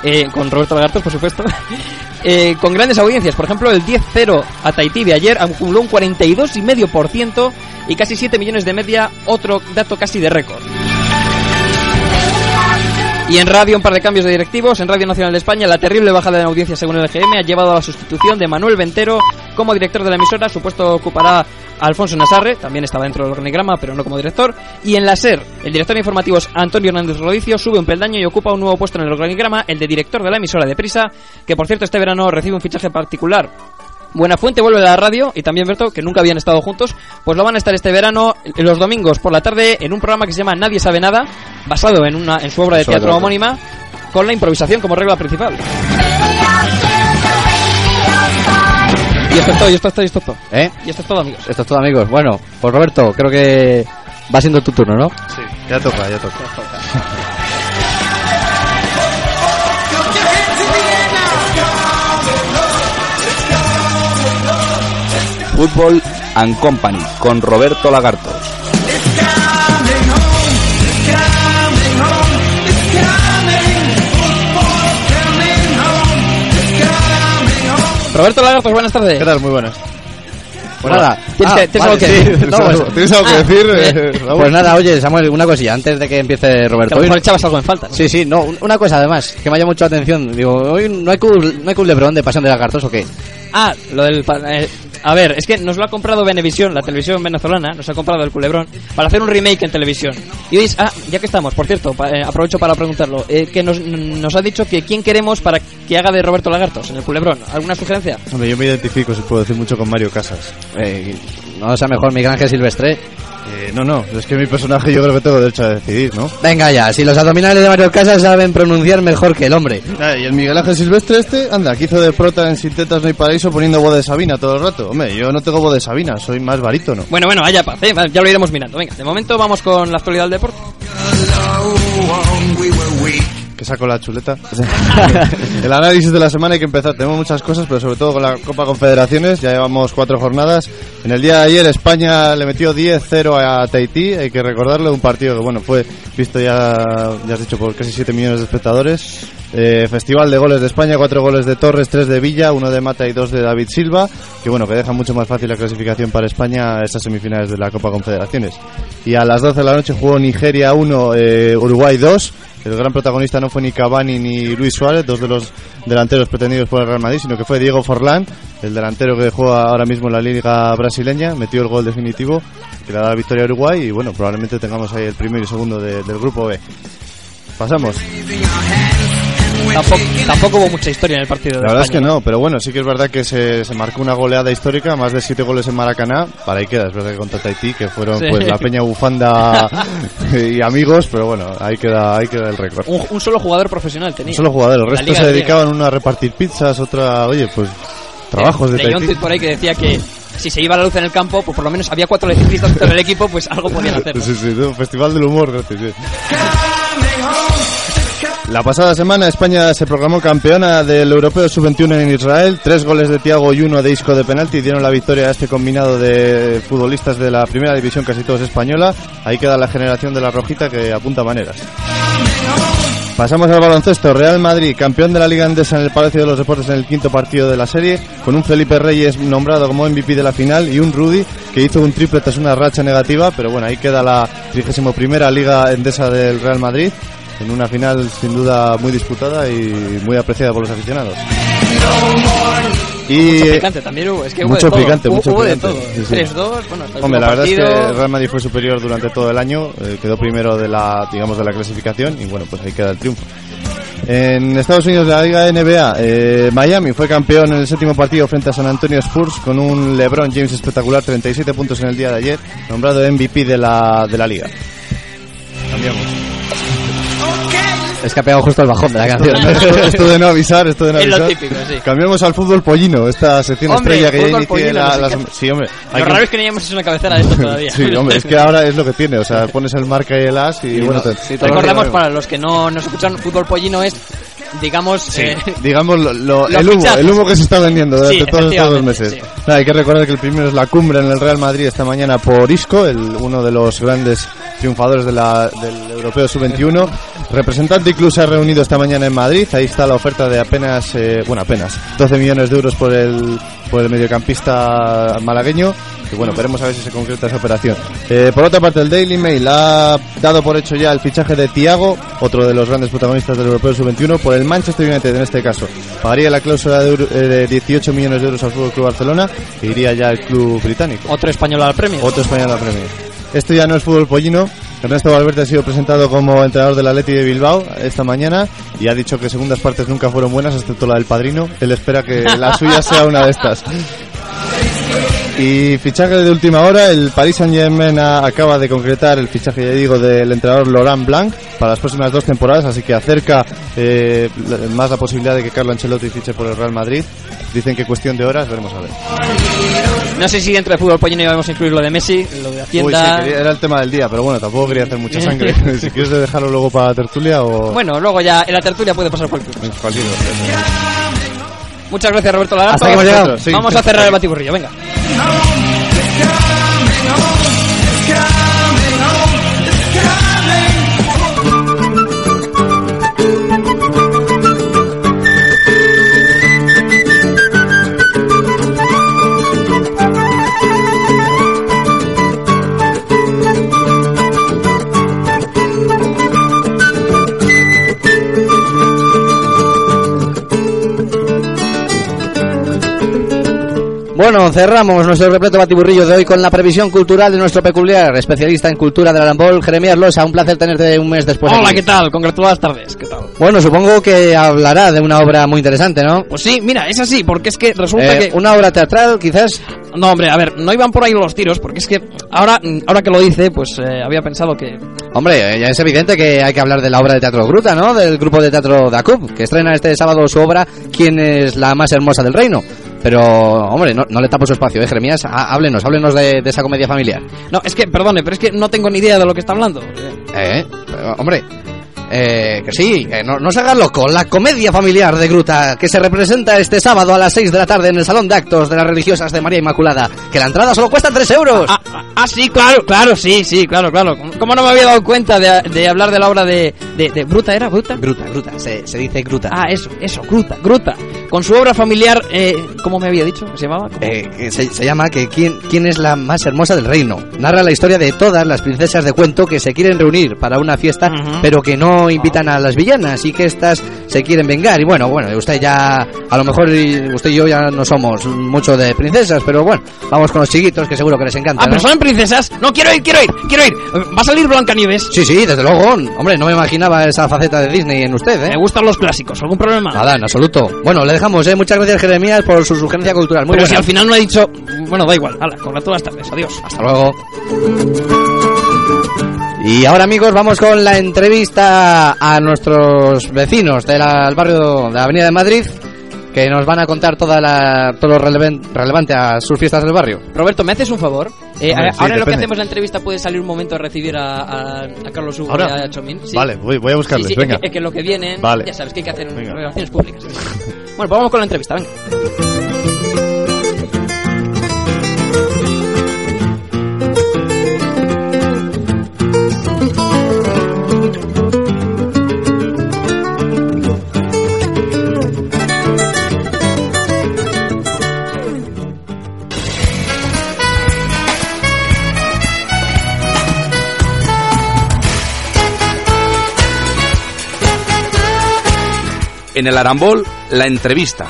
Eh, con Roberto Lagartos, por supuesto. Eh, con grandes audiencias, por ejemplo, el 10-0 a Tahití de ayer acumuló un 42,5% y casi 7 millones de media, otro dato casi de récord. Y en radio un par de cambios de directivos. En Radio Nacional de España la terrible bajada de audiencia según el EGM ha llevado a la sustitución de Manuel Ventero como director de la emisora. Su puesto ocupará Alfonso Nasarre, también estaba dentro del organigrama pero no como director. Y en la SER, el director de informativos Antonio Hernández Rodicio sube un peldaño y ocupa un nuevo puesto en el organigrama, el de director de la emisora de Prisa, que por cierto este verano recibe un fichaje particular Buena Fuente vuelve a la radio y también Berto, que nunca habían estado juntos, pues lo van a estar este verano los domingos por la tarde en un programa que se llama Nadie sabe nada, basado en una en su obra de teatro homónima, con la improvisación como regla principal. Y esto es todo, y esto es todo, y esto es todo. ¿Eh? Y esto es todo, amigos. Esto es todo, amigos. Bueno, pues Roberto, creo que va siendo tu turno, ¿no? Sí, ya toca, ya toca. Fútbol and Company con Roberto Lagartos. Roberto Lagartos, buenas tardes. ¿Qué tal? Muy buenas. Pues nada. ¿Tienes que- tienes algo que sí. decir? No, pues, ¿Tienes algo que decir, eh, Raúl? pues nada, oye, Samuel, una cosilla, antes de que empiece Que Roberto. a lo mejor echabas algo en falta. ¿no? Sí, sí, no, un- una cosa además, que me ha llamado mucho la atención. Digo, hoy no hay cul, no hay culebrón de pasión de lagartos o qué. Ah, lo del... pa- eh, a ver, es que nos lo ha comprado Venevisión, la televisión venezolana, nos ha comprado el culebrón, para hacer un remake en televisión. Y es- ah, ya que estamos, por cierto, pa- eh, aprovecho para preguntarlo, eh, que nos, nos ha dicho que quién queremos para que haga de Roberto Lagartos en el culebrón. ¿Alguna sugerencia? Hombre, yo me identifico, si puedo decir mucho, con Mario Casas. Eh, no sea mejor Miguel Ángel Silvestre. Eh, no, no, es que mi personaje yo creo que tengo derecho a decidir, ¿no? Venga ya, si los abdominales de Mario Casas saben pronunciar mejor que el hombre. Ah, y el Miguel Ángel Silvestre este, anda, que hizo de prota en Sin Tetas No hay Paraíso poniendo voz de Sabina todo el rato. Hombre, yo no tengo voz de Sabina, soy más barítono. Bueno, bueno, haya paz, eh, ya lo iremos mirando. Venga, de momento vamos con la actualidad del deporte. Que saco la chuleta. el análisis de la semana hay que empezar. Tenemos muchas cosas, pero sobre todo con la Copa Confederaciones. Ya llevamos cuatro jornadas. En el día de ayer España le metió 10-0 a Tahití. Hay que recordarle un partido que, bueno, fue visto ya, ya has dicho, por casi 7 millones de espectadores. Eh, Festival de goles de España, cuatro goles de Torres, tres de Villa, uno de Mata y dos de David Silva, que bueno, que deja mucho más fácil la clasificación para España a estas semifinales de la Copa Confederaciones. Y a las 12 de la noche jugó Nigeria 1, eh, Uruguay 2. El gran protagonista no fue ni Cavani ni Luis Suárez, dos de los delanteros pretendidos por el Real Madrid, sino que fue Diego Forlán, el delantero que juega ahora mismo en la liga brasileña, metió el gol definitivo que le da la victoria a Uruguay y bueno, probablemente tengamos ahí el primero y segundo de- del grupo B. Pasamos. Tampoco, tampoco hubo mucha historia en el partido de La verdad es que España, no, pero bueno, sí que es verdad que se, se marcó una goleada histórica, más de siete goles en Maracaná, para ahí queda, es verdad que contra Tahití, que fueron Sí. pues la peña bufanda y amigos, pero bueno, ahí queda, ahí queda el récord. Un, un solo jugador profesional tenía. Un solo jugador, el resto se de dedicaban uno a repartir pizzas, otra, oye, pues trabajos de un Tahití. por ahí que decía que si se iba la luz en el campo, pues por lo menos había cuatro electricistas dentro del equipo, pues algo podían hacer. ¿no? Sí, sí, un festival del humor gratis, sí. La pasada semana España se proclamó campeona del Europeo Sub-21 en Israel. Tres goles de Tiago y uno de Isco de penalti dieron la victoria a este combinado de futbolistas de la primera división, casi todos española. Ahí queda la generación de la rojita que apunta maneras. Pasamos al baloncesto. Real Madrid, campeón de la Liga Andesa en el Palacio de los Deportes en el quinto partido de la serie, con un Felipe Reyes nombrado como MVP de la final y un Rudy que hizo un triple tras una racha negativa, pero bueno, ahí queda la 31 primera Liga Endesa del Real Madrid en una final sin duda muy disputada y muy apreciada por los aficionados. Y Mucho picante también hubo. Es que hubo mucho de todo. picante, Hubo- mucho hubo de picante. todo. Sí, sí. 3-2, bueno, hasta el Hombre, la verdad es que partido. Real Madrid fue superior durante todo el año, eh, quedó primero de la, digamos, de la clasificación y bueno, pues ahí queda el triunfo. En Estados Unidos de la Liga NBA, eh, Miami fue campeón en el séptimo partido frente a San Antonio Spurs con un LeBron James espectacular, 37 puntos en el día de ayer, nombrado MVP de la, de la liga. Cambiamos. Es que ha pegado justo el bajón de la canción. esto, esto de no avisar, esto de no Es lo avisar. típico, sí. Cambiamos al fútbol pollino, esta sección Hombre, estrella que ya inicié la, no sé la-. Sí, hombre. Lo que- raro es que no hayamos hecho una cabecera de esto todavía. Sí, hombre, es que ahora es lo que tiene, o sea, pones el marca y el as y, bueno, te- Recordamos para los que no nos escuchan, fútbol pollino es, digamos, eh, digamos lo- el humo, fichajes. el humo que se está vendiendo durante Sí, todos estos dos meses. sí. Nada, hay que recordar que el primero es la cumbre en el Real Madrid esta mañana por Isco, el, uno de los grandes triunfadores de la- del Europeo Sub-21. Representante incluso se ha reunido esta mañana en Madrid, ahí está la oferta de apenas, eh, bueno, apenas 12 millones de euros por el, por el mediocampista malagueño. Y bueno, veremos a ver si se concreta esa operación. Eh, por otra parte, el Daily Mail ha dado por hecho ya el fichaje de Tiago, otro de los grandes protagonistas del Europeo Sub-21, por el Manchester United en este caso. Pagaría la cláusula de, eh, de 18 millones de euros al Fútbol Club Barcelona e iría ya al club británico. otro español al premio. Otro español al premio. Esto ya no es fútbol pollino. Ernesto Valverde ha sido presentado como entrenador del Atleti de Bilbao esta mañana y ha dicho que segundas partes nunca fueron buenas, excepto la del padrino. Él espera que la suya sea una de estas. Y fichaje de última hora, el Paris Saint Germain acaba de concretar el fichaje, ya digo, del entrenador Laurent Blanc para las próximas dos temporadas, así que acerca eh, más la posibilidad de que Carlo Ancelotti fiche por el Real Madrid. Dicen que cuestión de horas, veremos a ver. No sé si dentro de fútbol pollino íbamos a incluir lo de Messi, lo de Uy, Hacienda. sí, quería- era el tema del día, pero bueno, tampoco quería hacer mucha sangre. si quieres dejarlo luego para la tertulia o... Bueno, luego ya en la tertulia puede pasar cualquier cosa. Muchas gracias, Roberto Lagarto. Hasta que hemos llegado. Sí. Vamos a cerrar el batiburrillo, venga. Bueno, cerramos nuestro repleto batiburrillo de hoy con la previsión cultural de nuestro peculiar especialista en cultura del Arambol, Jeremías Losa. Un placer tenerte un mes después. Hola, aquí. ¿qué tal? Congratuladas tardes, ¿qué tal? Bueno, supongo que hablará de una obra muy interesante, ¿no? Pues sí, mira, es así, porque es que resulta Eh, que... Una obra teatral, quizás. No, hombre, a ver, no iban por ahí los tiros, porque es que ahora, ahora que lo dice, pues eh, había pensado que... Hombre, ya es evidente que hay que hablar de la obra de teatro Gruta, ¿no? Del grupo de teatro DACUB, que estrena este sábado su obra ¿Quién es la más hermosa del reino? Pero, hombre, no, no le tapo su espacio, ¿eh, Jeremías? Há- Háblenos, háblenos de, de esa comedia familiar. No, es que, perdone, pero es que no tengo ni idea de lo que está hablando. Eh, Eh, pero, hombre, eh, que sí, que no, no se haga loco. La comedia familiar de Gruta, que se representa este sábado a las 6 de la tarde en el Salón de Actos de las Religiosas de María Inmaculada. Que la entrada solo cuesta 3 euros. Ah, ah, ah, sí, claro, claro, sí, sí, claro, claro. ¿Cómo no me había dado cuenta de, de hablar de la obra de, de, de Bruta? ¿Era Bruta? Gruta, Gruta, se, se dice Gruta. Ah, eso, eso, Gruta, Gruta. Con su obra familiar, eh, ¿cómo me había dicho? ¿Se llamaba? Eh, se, se llama que ¿quién, ¿Quién es la más hermosa del reino? Narra la historia de todas las princesas de cuento que se quieren reunir para una fiesta, Ujú. pero que no invitan a las villanas y que estas se quieren vengar. Y bueno, bueno, usted ya, a lo mejor usted y yo ya no somos mucho de princesas, pero bueno, vamos con los chiquitos que seguro que les encanta. Ah, ¿no? pero son princesas. No, quiero ir, quiero ir, quiero ir. ¿Va a salir Blancanieves? Sí, sí, desde luego. Hombre, no me imaginaba esa faceta de Disney en usted, ¿eh? Me gustan los clásicos, ¿algún problema? Nada, en absoluto. Bueno, le dejamos, ¿eh? Muchas gracias, Jeremías, por su sugerencia cultural. Muy Pero si al final no ha dicho... Bueno, da igual. Hala, congratuladas tardes. Adiós. Hasta luego. Y ahora amigos vamos con la entrevista a nuestros vecinos del barrio de la Avenida de Madrid que nos van a contar toda la, todo lo relevan- relevante a sus fiestas del barrio. Roberto, ¿me haces un favor? Eh, Hombre, sí, ahora en lo que depende. hacemos la entrevista puede salir un momento a recibir a, a- a Carlos Hugo ¿Ahora? y a Chomín. Sí. Vale, voy, voy a buscarles, Sí, sí, venga. Es que, es que lo que vienen, Vale. ya sabes que hay que hacer Venga. relaciones públicas. bueno, pues vamos con la entrevista, venga. En el Arambol, la entrevista.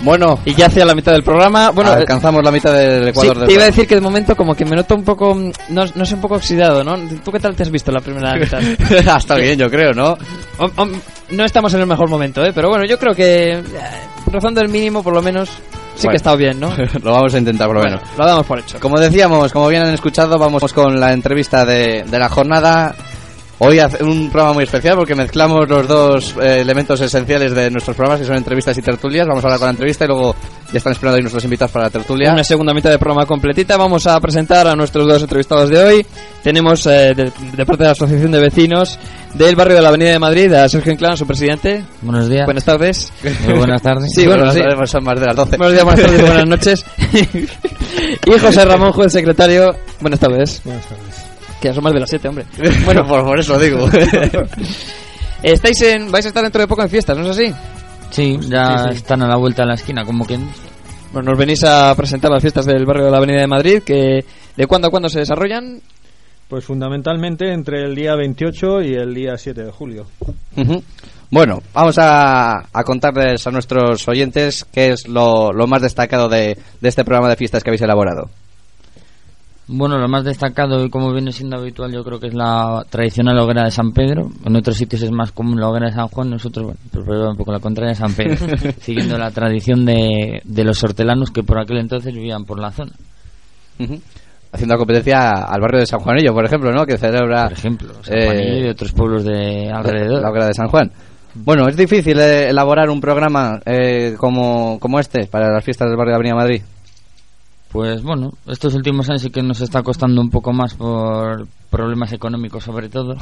Bueno, Y ya hacia la mitad del programa. Bueno, eh, alcanzamos la mitad del sí, Ecuador del te iba a decir que de momento como que me noto un poco, mm, no, no sé, un poco oxidado, ¿no? ¿Tú qué tal te has visto la primera mitad? Ah, Está bien, yo creo, ¿no? No estamos en el mejor momento, ¿eh? Pero bueno, yo creo que eh, rozando el mínimo por lo menos sí Bueno. que estado bien, ¿no? lo vamos a intentar por lo Bueno, menos. lo damos por hecho. Como decíamos, como bien han escuchado, vamos con la entrevista de, de la jornada. Hoy hace un programa muy especial porque mezclamos los dos eh, elementos esenciales de nuestros programas, que son entrevistas y tertulias. Vamos a hablar con la entrevista y luego ya están esperando ahí nuestros invitados para la tertulia. Una segunda mitad de programa completita. Vamos a presentar a nuestros dos entrevistados de hoy. Tenemos eh, de, de parte de la Asociación de Vecinos del barrio de la Avenida de Madrid a Sergio Inclán, su presidente. Buenos días. Buenas tardes. Muy buenas tardes. Sí, bueno, Buenas sí. tardes, son más de las 12. Buenos días, buenas tardes, buenas noches. y José Ramón, juez secretario. Buenas tardes. Buenas tardes. Que ya son más de las 7, hombre. Bueno, por, por eso digo. Estáis en, vais a estar dentro de poco en fiestas, ¿no es así? Sí, ya Sí, sí. están a la vuelta de la esquina, como que Bueno, nos venís a presentar las fiestas del barrio de la Avenida de Madrid, que de cuándo a cuándo se desarrollan. Pues fundamentalmente entre el día 28 y el día 7 de julio. Ujú. Bueno, vamos a, a contarles a nuestros oyentes qué es lo, lo más destacado de, de este programa de fiestas que habéis elaborado. Bueno, lo más destacado y como viene siendo habitual yo creo que es la tradicional hoguera de San Pedro. En otros sitios es más común la hoguera de San Juan, nosotros, bueno, pues un poco la contraria de San Pedro, siguiendo la tradición de, de los hortelanos que por aquel entonces vivían por la zona. Ujú. Haciendo competencia al barrio de San Juanillo, por ejemplo, ¿no? Que celebra... Por ejemplo, San eh, y otros pueblos de alrededor. La hoguera de San Juan. Bueno, es difícil eh, elaborar un programa eh, como, como este para las fiestas del barrio de Avenida Madrid. Pues bueno, estos últimos años sí que nos está costando un poco más por problemas económicos sobre todo.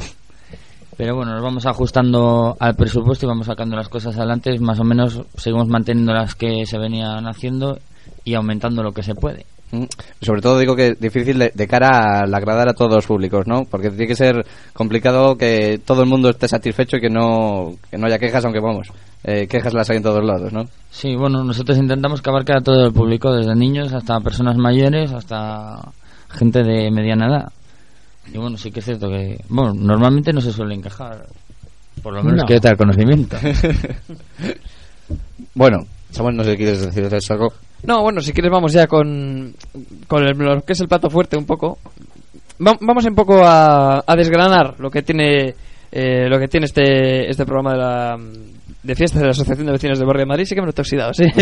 Pero bueno, nos vamos ajustando al presupuesto y vamos sacando las cosas adelante. Más o menos seguimos manteniendo las que se venían haciendo y aumentando lo que se puede. Mm. Sobre todo digo que es difícil de, de cara al agradar a todos los públicos, ¿no? Porque tiene que ser complicado que todo el mundo esté satisfecho y que no, que no haya quejas, aunque vamos, eh, quejas las hay en todos lados, ¿no? Sí, bueno, nosotros intentamos que abarque a todo el público, desde niños hasta personas mayores, hasta gente de mediana edad. Y bueno, sí que es cierto que, bueno, normalmente no se suelen quejar, por lo menos No. que tal conocimiento. Bueno, Samuel, no sé si quieres decir algo. No, bueno, si quieres vamos ya con, con el- lo que es el plato fuerte un poco. Va- vamos un poco a, a desgranar lo que tiene eh, lo que tiene este este programa de la de fiestas de la Asociación de Vecinos de Barrio de Madrid. Sí que me lo he oxidado, sí.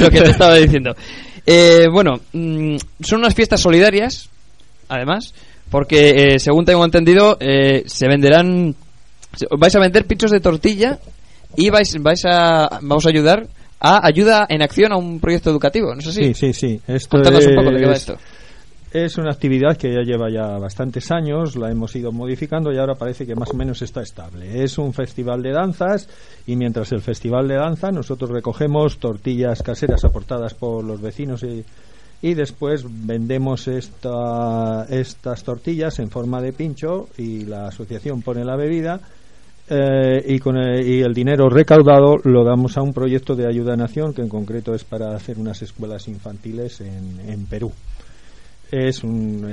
lo que te estaba diciendo. Eh, bueno, mm, son unas fiestas solidarias, además, porque eh, según tengo entendido eh, se venderán vais a vender pinchos de tortilla y vais vais a vamos a ayudar a ayuda en acción a un proyecto educativo, ¿no es así? Sí, sí, sí. Esto Cuéntanos un poco de qué va es- esto. Es una actividad que ya lleva ya bastantes años, la hemos ido modificando y ahora parece que más o menos está estable. Es un festival de danzas y mientras el festival de danza nosotros recogemos tortillas caseras aportadas por los vecinos y, y después vendemos esta, estas tortillas en forma de pincho y la asociación pone la bebida eh, y, con el, y el dinero recaudado lo damos a un proyecto de ayuda a nación que en concreto es para hacer unas escuelas infantiles en, Perú. Es un,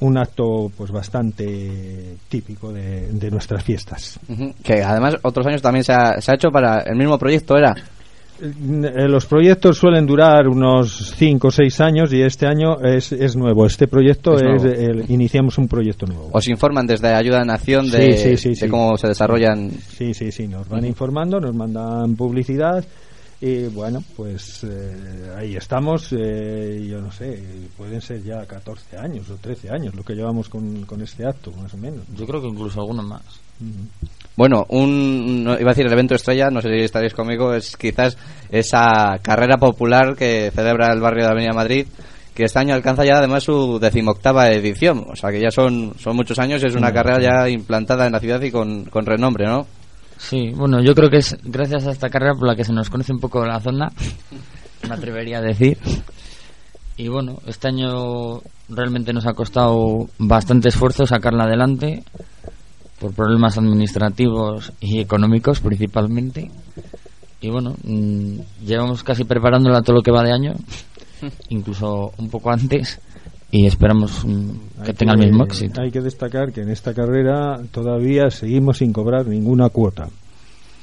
un acto pues bastante típico de, nuestras fiestas. Que además otros años también se ha hecho para el mismo proyecto, ¿era? Eh, Los proyectos suelen durar unos 5 o 6 años y este año es, es nuevo. Este proyecto Es es, nuevo. el- iniciamos un proyecto nuevo. ¿Os informan desde Ayuda a Nación de, Sí, sí, sí, de sí. cómo se desarrollan? Sí, sí, sí, nos van informando, nos mandan publicidad Y bueno, pues eh, ahí estamos, eh, yo no sé, pueden ser ya 14 años o 13 años lo que llevamos con, con este acto, más o menos. Yo creo que incluso alguno más. Bueno, un, iba a decir el evento estrella, no sé si estaréis conmigo, es quizás esa carrera popular que celebra el barrio de Avenida Madrid, que este año alcanza ya además su decimoctava edición, o sea que ya son, son muchos años, y es una Mm. carrera ya implantada en la ciudad y con, con renombre, ¿no? Sí, bueno, yo creo que es gracias a esta carrera por la que se nos conoce un poco la zona, me atrevería a decir. Y bueno, este año realmente nos ha costado bastante esfuerzo sacarla adelante, por problemas administrativos y económicos principalmente. Y bueno, mm, llevamos casi preparándola todo lo que va de año, incluso un poco antes, y esperamos mm, que Hay tenga el mismo éxito. Hay que destacar que en esta carrera todavía seguimos sin cobrar ninguna cuota.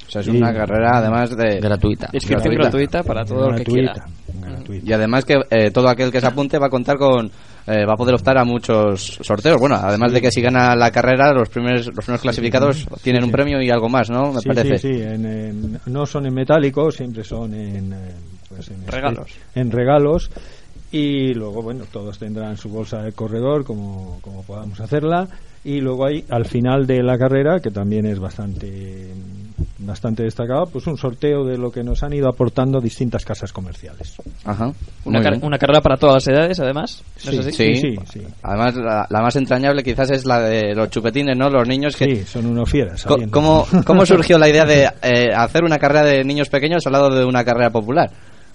O sea, es una carrera además de... Gratuita. Inscripción gratuita para todo el que Gratuita, quiera. gratuita. Y además que eh, todo aquel que se apunte va a contar con... eh, va a poder optar a muchos sorteos. Bueno, además de que si gana la carrera, los primeros, los primeros clasificados tienen un sí. premio y algo más, ¿no? Me sí, parece. Sí, sí, en- en- no son en metálico, siempre son en, eh, pues en este- Regalos. en regalos. Y luego, bueno, todos tendrán su bolsa de corredor, como, como podamos hacerla. Y luego hay, al final de la carrera, que también es bastante, bastante destacado, pues un sorteo de lo que nos han ido aportando distintas casas comerciales. Ajá. Una, car- una carrera para todas las edades, además. ¿No Sí, es así? Sí. sí, sí. Además, la, la más entrañable quizás es la de los chupetines, ¿no? Los niños que... Sí, son unos fieras. ¿Cómo, ¿Cómo surgió la idea de eh, hacer una carrera de niños pequeños al lado de una carrera popular?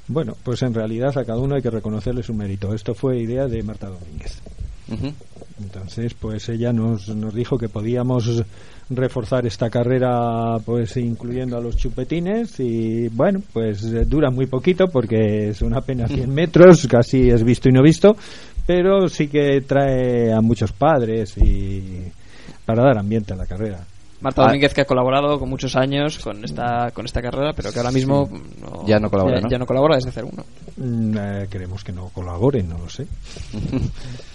Bueno, pues en realidad a cada uno hay que reconocerle su mérito. Esto fue idea de Marta Domínguez. Ujú. Entonces, pues ella nos, nos dijo que podíamos reforzar esta carrera pues incluyendo a los chupetines y bueno, pues dura muy poquito porque es una pena 100 metros, casi es visto y no visto, pero sí que trae a muchos padres y para dar ambiente a la carrera. Marta Ah. Domínguez que ha colaborado con muchos años con esta con esta carrera, pero que ahora mismo no- Ya no colabora, ya, ¿no? ya no colabora desde cero uno. Mm, eh, queremos que no colaboren, no lo sé.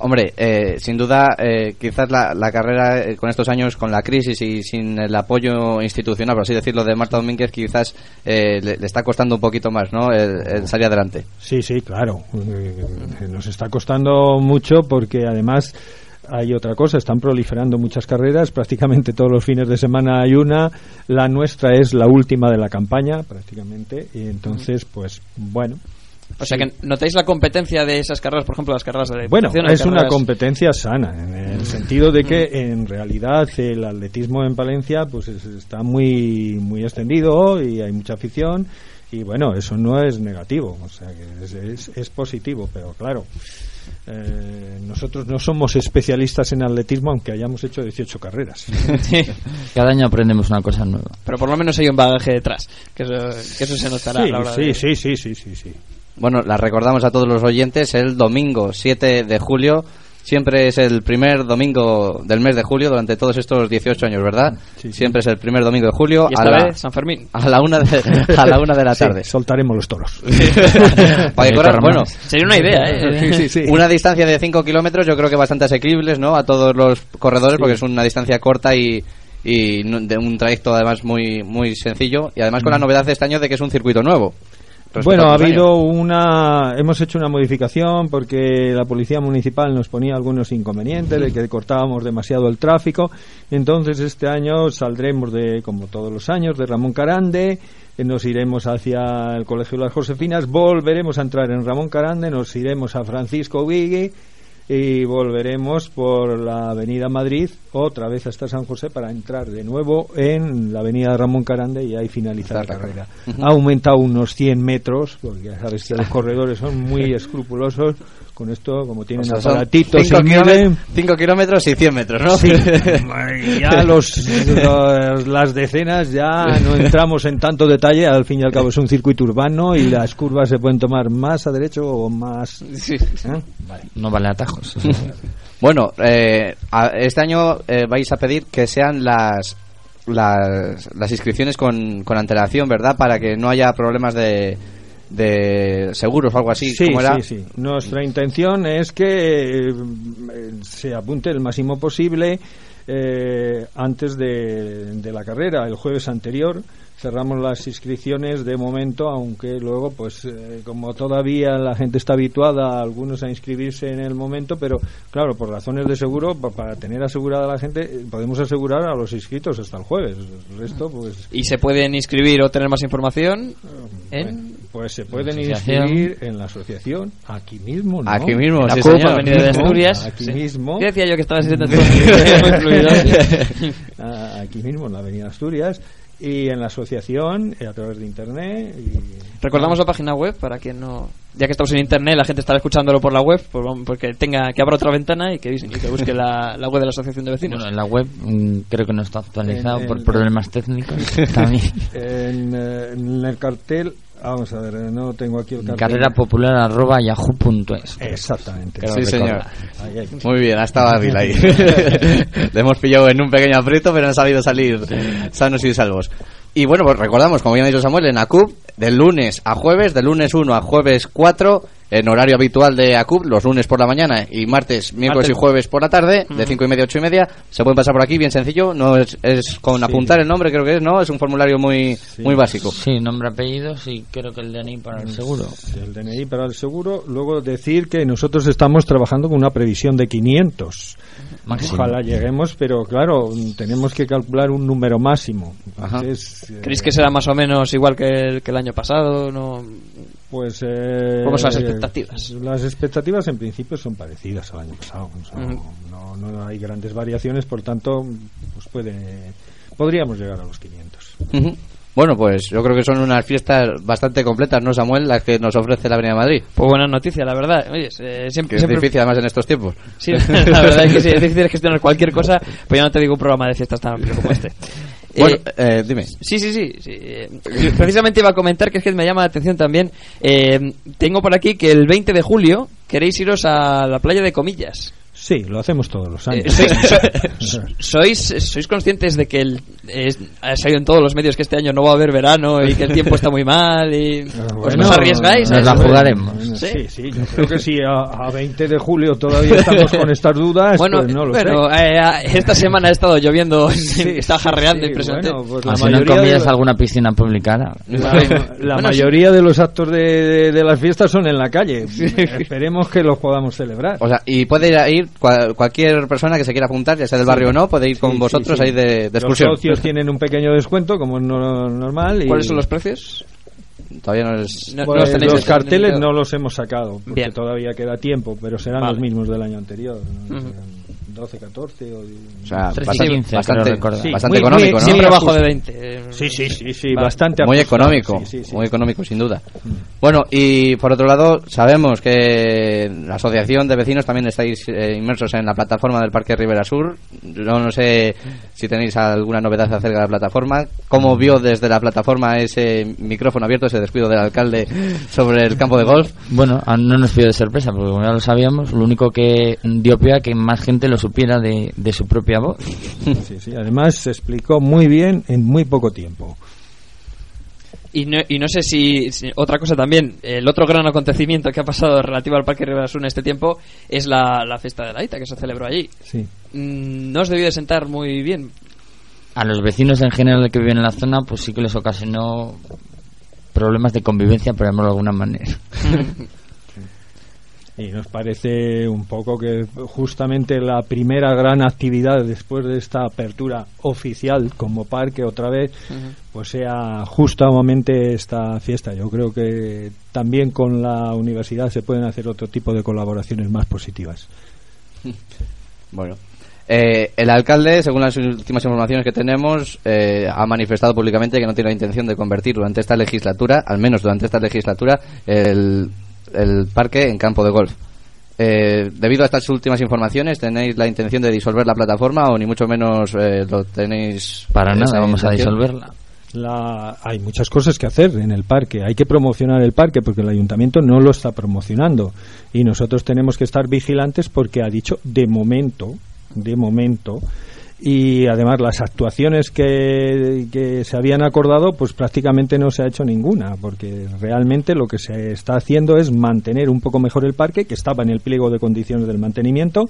Hombre, eh, sin duda, eh, quizás la, la carrera eh, con estos años, con la crisis y sin el apoyo institucional, por así decirlo, de Marta Domínguez, quizás eh, le, le está costando un poquito más, ¿no? El, el salir adelante. Sí, sí, claro. Eh, nos está costando mucho porque además hay otra cosa, están proliferando muchas carreras, prácticamente todos los fines de semana hay una, la nuestra es la última de la campaña, prácticamente, y entonces, pues, bueno. O sea que notáis la competencia de esas carreras, por ejemplo, las carreras de la Bueno, es una competencia sana, en el sentido de que en realidad el atletismo en Palencia pues es- está muy, muy extendido y hay mucha afición y bueno, eso no es negativo, o sea que es, es- es positivo, pero claro, eh, nosotros no somos especialistas en atletismo aunque hayamos hecho 18 carreras. Sí, Cada año aprendemos una cosa nueva. pero por lo menos hay un bagaje detrás, que eso, que eso se notará Sí, a la hora sí, de- sí, sí, sí, sí, sí. Bueno, la recordamos a todos los oyentes, el domingo 7 de julio, siempre es el primer domingo del mes de julio durante todos estos 18 años, ¿verdad? Sí, sí. Siempre es el primer domingo de julio Y a la, vez San Fermín. a la una de, a la una de la Sí, tarde. soltaremos los toros. Para que corran, bueno, Sería una idea, ¿eh? Sí, sí, sí. Una distancia de 5 kilómetros yo creo que bastante asequibles, ¿no? A todos los corredores porque es una distancia corta y, y de un trayecto además muy muy sencillo y además con la novedad de este año de que es un circuito nuevo. Bueno, ha habido una. Hemos hecho una modificación porque la policía municipal nos ponía algunos inconvenientes de que cortábamos demasiado el tráfico. Entonces, este año saldremos de, como todos los años, de Ramón Carande. eh, Nos iremos hacia el Colegio de las Josefinas. Volveremos a entrar en Ramón Carande. Nos iremos a Francisco Vigui. Y volveremos por la Avenida Madrid, otra vez hasta San José, para entrar de nuevo en la Avenida Ramón Carande y ahí finalizar la carrera. Ha aumentado unos 100 metros, porque ya sabes que los corredores son muy escrupulosos con esto, como tienen O sea, aparatitos cinco y miden. kilómet- cinco kilómetros y 100 metros, ¿no? Sí, ya los, los- las decenas ya no entramos en tanto detalle, al fin y al cabo es un circuito urbano y las curvas se pueden tomar más a derecho o más... Sí. ¿eh? Vale. No vale atajos. Bueno, eh, a- este año eh, vais a pedir que sean las las, las inscripciones con, con antelación, ¿verdad? Para que no haya problemas de, de seguros o algo así. Sí, ¿Cómo era? sí, sí. Nuestra intención es que eh, se apunte el máximo posible. eh, antes de, de la carrera, el jueves anterior cerramos las inscripciones de momento, aunque luego, pues eh, como todavía la gente está habituada, algunos a inscribirse en el momento, pero claro, por razones de seguro, pa- para tener asegurada a la gente, eh, podemos asegurar a los inscritos hasta el jueves. El resto, pues, ¿Y se pueden inscribir o tener más información en...? pues se pueden inscribir en la asociación, aquí mismo, ¿no? Aquí mismo, La sí. Avenida de Asturias. Aquí Sí. mismo. ¿Qué decía yo que fluido. Ah, aquí mismo, en la Avenida Asturias, y en la asociación, eh, a través de internet. Y, Recordamos la página web para quien no... Ya que estamos en internet, la gente estará escuchándolo por la web, pues vamos, porque tenga que abra otra ventana y que, y que busque la, la web de la Asociación de Vecinos. Bueno, en la web mm, creo que no está actualizado En por problemas técnicos también. en, eh, en el cartel, vamos a ver, eh, no tengo aquí el cartel. Carrera popular arroba yahoo.es. Exactamente. Creo Sí, señor. recordar. Ahí, ahí. Muy bien, ha estado hábil ahí. Le hemos pillado en un pequeño aprieto, pero han sabido salir sanos y salvos. Y bueno, pues recordamos, como bien ha dicho Samuel, en ACUB, de lunes a jueves, de lunes 1 a jueves 4, en horario habitual de ACUB, los lunes por la mañana y martes, miércoles Martes. y jueves por la tarde, de 5 y media a 8 y media. Se pueden pasar por aquí, bien sencillo, no es, es con apuntar el nombre, creo que es, ¿no? Es un formulario muy, muy básico. Sí, nombre, apellidos y creo que el DNI para el seguro. Sí, el DNI para el seguro. Luego decir que nosotros estamos trabajando con una previsión de 500. Máximo. Ojalá lleguemos, pero claro, tenemos que calcular un número máximo. Ajá. Entonces, eh, ¿Creéis que será más o menos igual que el, que el año pasado? No... Pues, eh, ¿Cómo son las expectativas? Las expectativas en principio son parecidas al año pasado. O sea, Ujú. no, no hay grandes variaciones, por tanto, pues puede, podríamos llegar a los 500. Ujú. Bueno, pues yo creo que son unas fiestas bastante completas, ¿no, Samuel? Las que nos ofrece la Avenida de Madrid. Pues buena noticia, la verdad. Oye, eh, Que siempre, es siempre- difícil además en estos tiempos. Sí, la verdad es que sí, es difícil gestionar cualquier cosa, pues ya no te digo un programa de fiestas tan amplio como este. Bueno, Eh, eh, dime. Sí, sí, sí. precisamente iba a comentar que es que me llama la atención también. eh, tengo por aquí que el 20 de julio queréis iros a la playa de Comillas. Sí, lo hacemos todos los Eh, años. sois, sois, sois conscientes de que el, es- ha salido en todos los medios que este año no va a haber verano y que el tiempo está muy mal y os, Bueno, os arriesgáis? a nos la jugaremos. ¿Sí? sí, sí, yo creo que si a, a 20 de julio todavía estamos con estas dudas, Bueno, pues no lo sé. eh, esta semana ha estado lloviendo, Sí, está jarreando sí, impresionante. bueno, pues la no mayoría de- alguna piscina pública ahora. La, la Bueno, sí. mayoría de los actos de, de- de las fiestas son en la calle. Esperemos que los podamos celebrar. O sea, y puede ir, a ir cua- cualquier persona que se quiera apuntar, ya sea del barrio o no, puede ir con Sí, vosotros sí, sí. ahí de, de Los excursión. socios tienen un pequeño descuento, como es no- normal. Y ¿Cuáles son los precios? Todavía no es... No- no Pues los tenéis los carteles no los hemos sacado, porque Bien. todavía queda tiempo, pero serán Vale. los mismos del año anterior. ¿no? Ujú. Serán 12, 14 o... O sea, 13 y bastante, 15, bastante. Sí, bastante muy- económico, muy- ¿no? Siempre abajo de justo. 20. eh, Sí, sí, sí, sí, Vale. bastante Muy ajustado, económico, sí, sí, sí. muy económico, sin duda. Bueno, y por otro lado, sabemos que la Asociación de Vecinos también estáis eh, inmersos en la plataforma del Parque Rivera Sur. Yo no sé si tenéis alguna novedad acerca de la plataforma. ¿Cómo vio desde la plataforma ese micrófono abierto, ese descuido del alcalde sobre el campo de golf? Bueno, no nos pidió de sorpresa, porque como ya lo sabíamos, lo único que dio pie a que más gente lo supiera de, de su propia voz. Sí, sí. Además, se explicó muy bien en muy poco tiempo. Y no, y no sé si, si- otra cosa también, el otro gran acontecimiento que ha pasado relativo al Parque Rivera Sur en este tiempo es la, la fiesta de la Ita que se celebró allí. Sí. Mm, no os debió de sentar muy bien. A los vecinos en general que viven en la zona, pues sí que les ocasionó problemas de convivencia, por llamarlo de alguna manera. Y nos parece un poco que justamente la primera gran actividad después de esta apertura oficial como parque otra vez, pues sea justamente esta fiesta. Yo creo que también con la universidad se pueden hacer otro tipo de colaboraciones más positivas. Bueno. Eh, el alcalde, según las últimas informaciones que tenemos, eh, ha manifestado públicamente que no tiene la intención de convertir durante esta legislatura, al menos durante esta legislatura, el, el parque en campo de golf. Eh, debido a estas últimas informaciones, ¿tenéis la intención de disolver la plataforma o ni mucho menos eh, lo tenéis Para nada, vamos a disolverla. La- hay muchas cosas que hacer en el parque. Hay que promocionar el parque porque el ayuntamiento no lo está promocionando. Y nosotros tenemos que estar vigilantes porque ha dicho de momento, de momento, y además las actuaciones que, que se habían acordado pues prácticamente no se ha hecho ninguna porque realmente lo que se está haciendo es mantener un poco mejor el parque que estaba en el pliego de condiciones del mantenimiento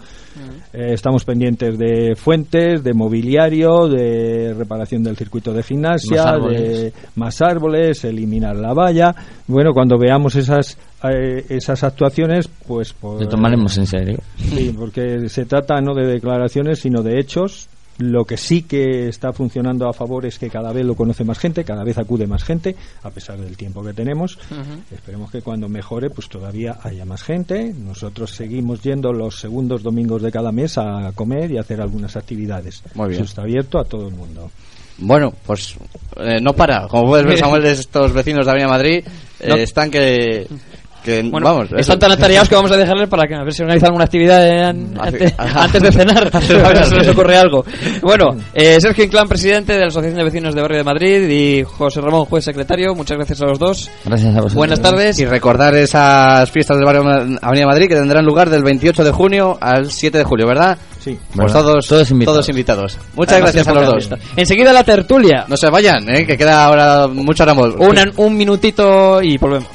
Eh, estamos pendientes de fuentes de mobiliario de reparación del circuito de gimnasia Más de más árboles eliminar la valla bueno cuando veamos esas eh, esas actuaciones pues, pues Lo tomaremos en serio. Sí, porque se trata no de declaraciones, sino de hechos. Lo que sí que está funcionando a favor es que cada vez lo conoce más gente, cada vez acude más gente, a pesar del tiempo que tenemos. Esperemos que cuando mejore, pues todavía haya más gente. Nosotros seguimos yendo los segundos domingos de cada mes a comer y a hacer algunas actividades. Muy bien. Eso está abierto a todo el mundo. Bueno, pues eh, no para. Como puedes ver, Samuel, estos vecinos de Avenida Madrid eh, No. están que... que Bueno, vamos, están tan atareados que vamos a dejarles para que a ver si organizan alguna actividad eh, an- Hace- antes, antes de cenar. A ver si se les ocurre algo. Bueno, eh, Sergio Inclán, presidente de la Asociación de Vecinos de Barrio de Madrid, y José Ramón, juez secretario. Muchas gracias a los dos. Gracias a vosotros. Buenas tardes. Y recordar esas fiestas del barrio Avenida Madrid que tendrán lugar del 28 de junio al 7 de julio, ¿verdad? Sí. Pues ¿Verdad? todos, Todos invitados. todos invitados. Muchas Además, gracias a los dos. Enseguida la tertulia. No se vayan, ¿eh? que queda ahora mucho ramo. Una- un minutito y volvemos.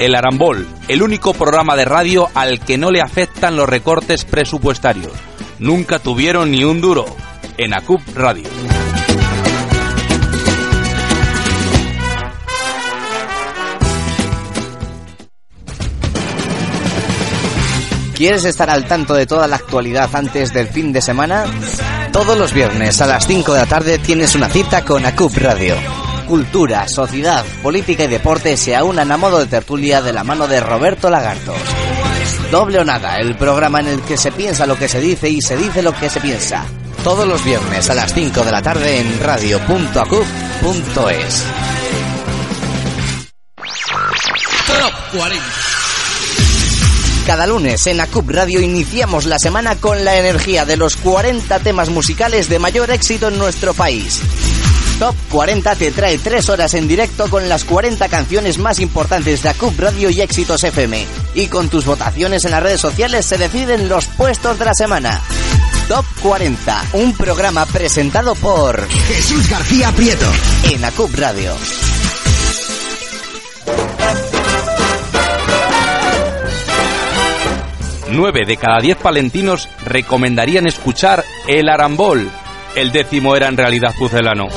El Arambol, el único programa de radio al que no le afectan los recortes presupuestarios. Nunca tuvieron ni un duro. En ACUP Radio. ¿Quieres estar al tanto de toda la actualidad antes del fin de semana? Todos los viernes a las 5 de la tarde tienes una cita con ACUP Radio. Cultura, sociedad, política y deporte se aunan a modo de tertulia de la mano de Roberto Lagartos. Doble o nada, el programa en el que se piensa lo que se dice y se dice lo que se piensa. Todos los viernes a las 5 de la tarde en radio.acup.es. Cada lunes en ACUP Radio iniciamos la semana con la energía de los 40 temas musicales de mayor éxito en nuestro país. Top 40 te trae 3 horas en directo con las 40 canciones más importantes de ACUP Radio y Éxitos FM. Y con tus votaciones en las redes sociales se deciden los puestos de la semana. Top 40, un programa presentado por Jesús García Prieto. en ACUP Radio. Nueve de cada diez palentinos recomendarían escuchar El Arambol. El décimo era en realidad Pucelano.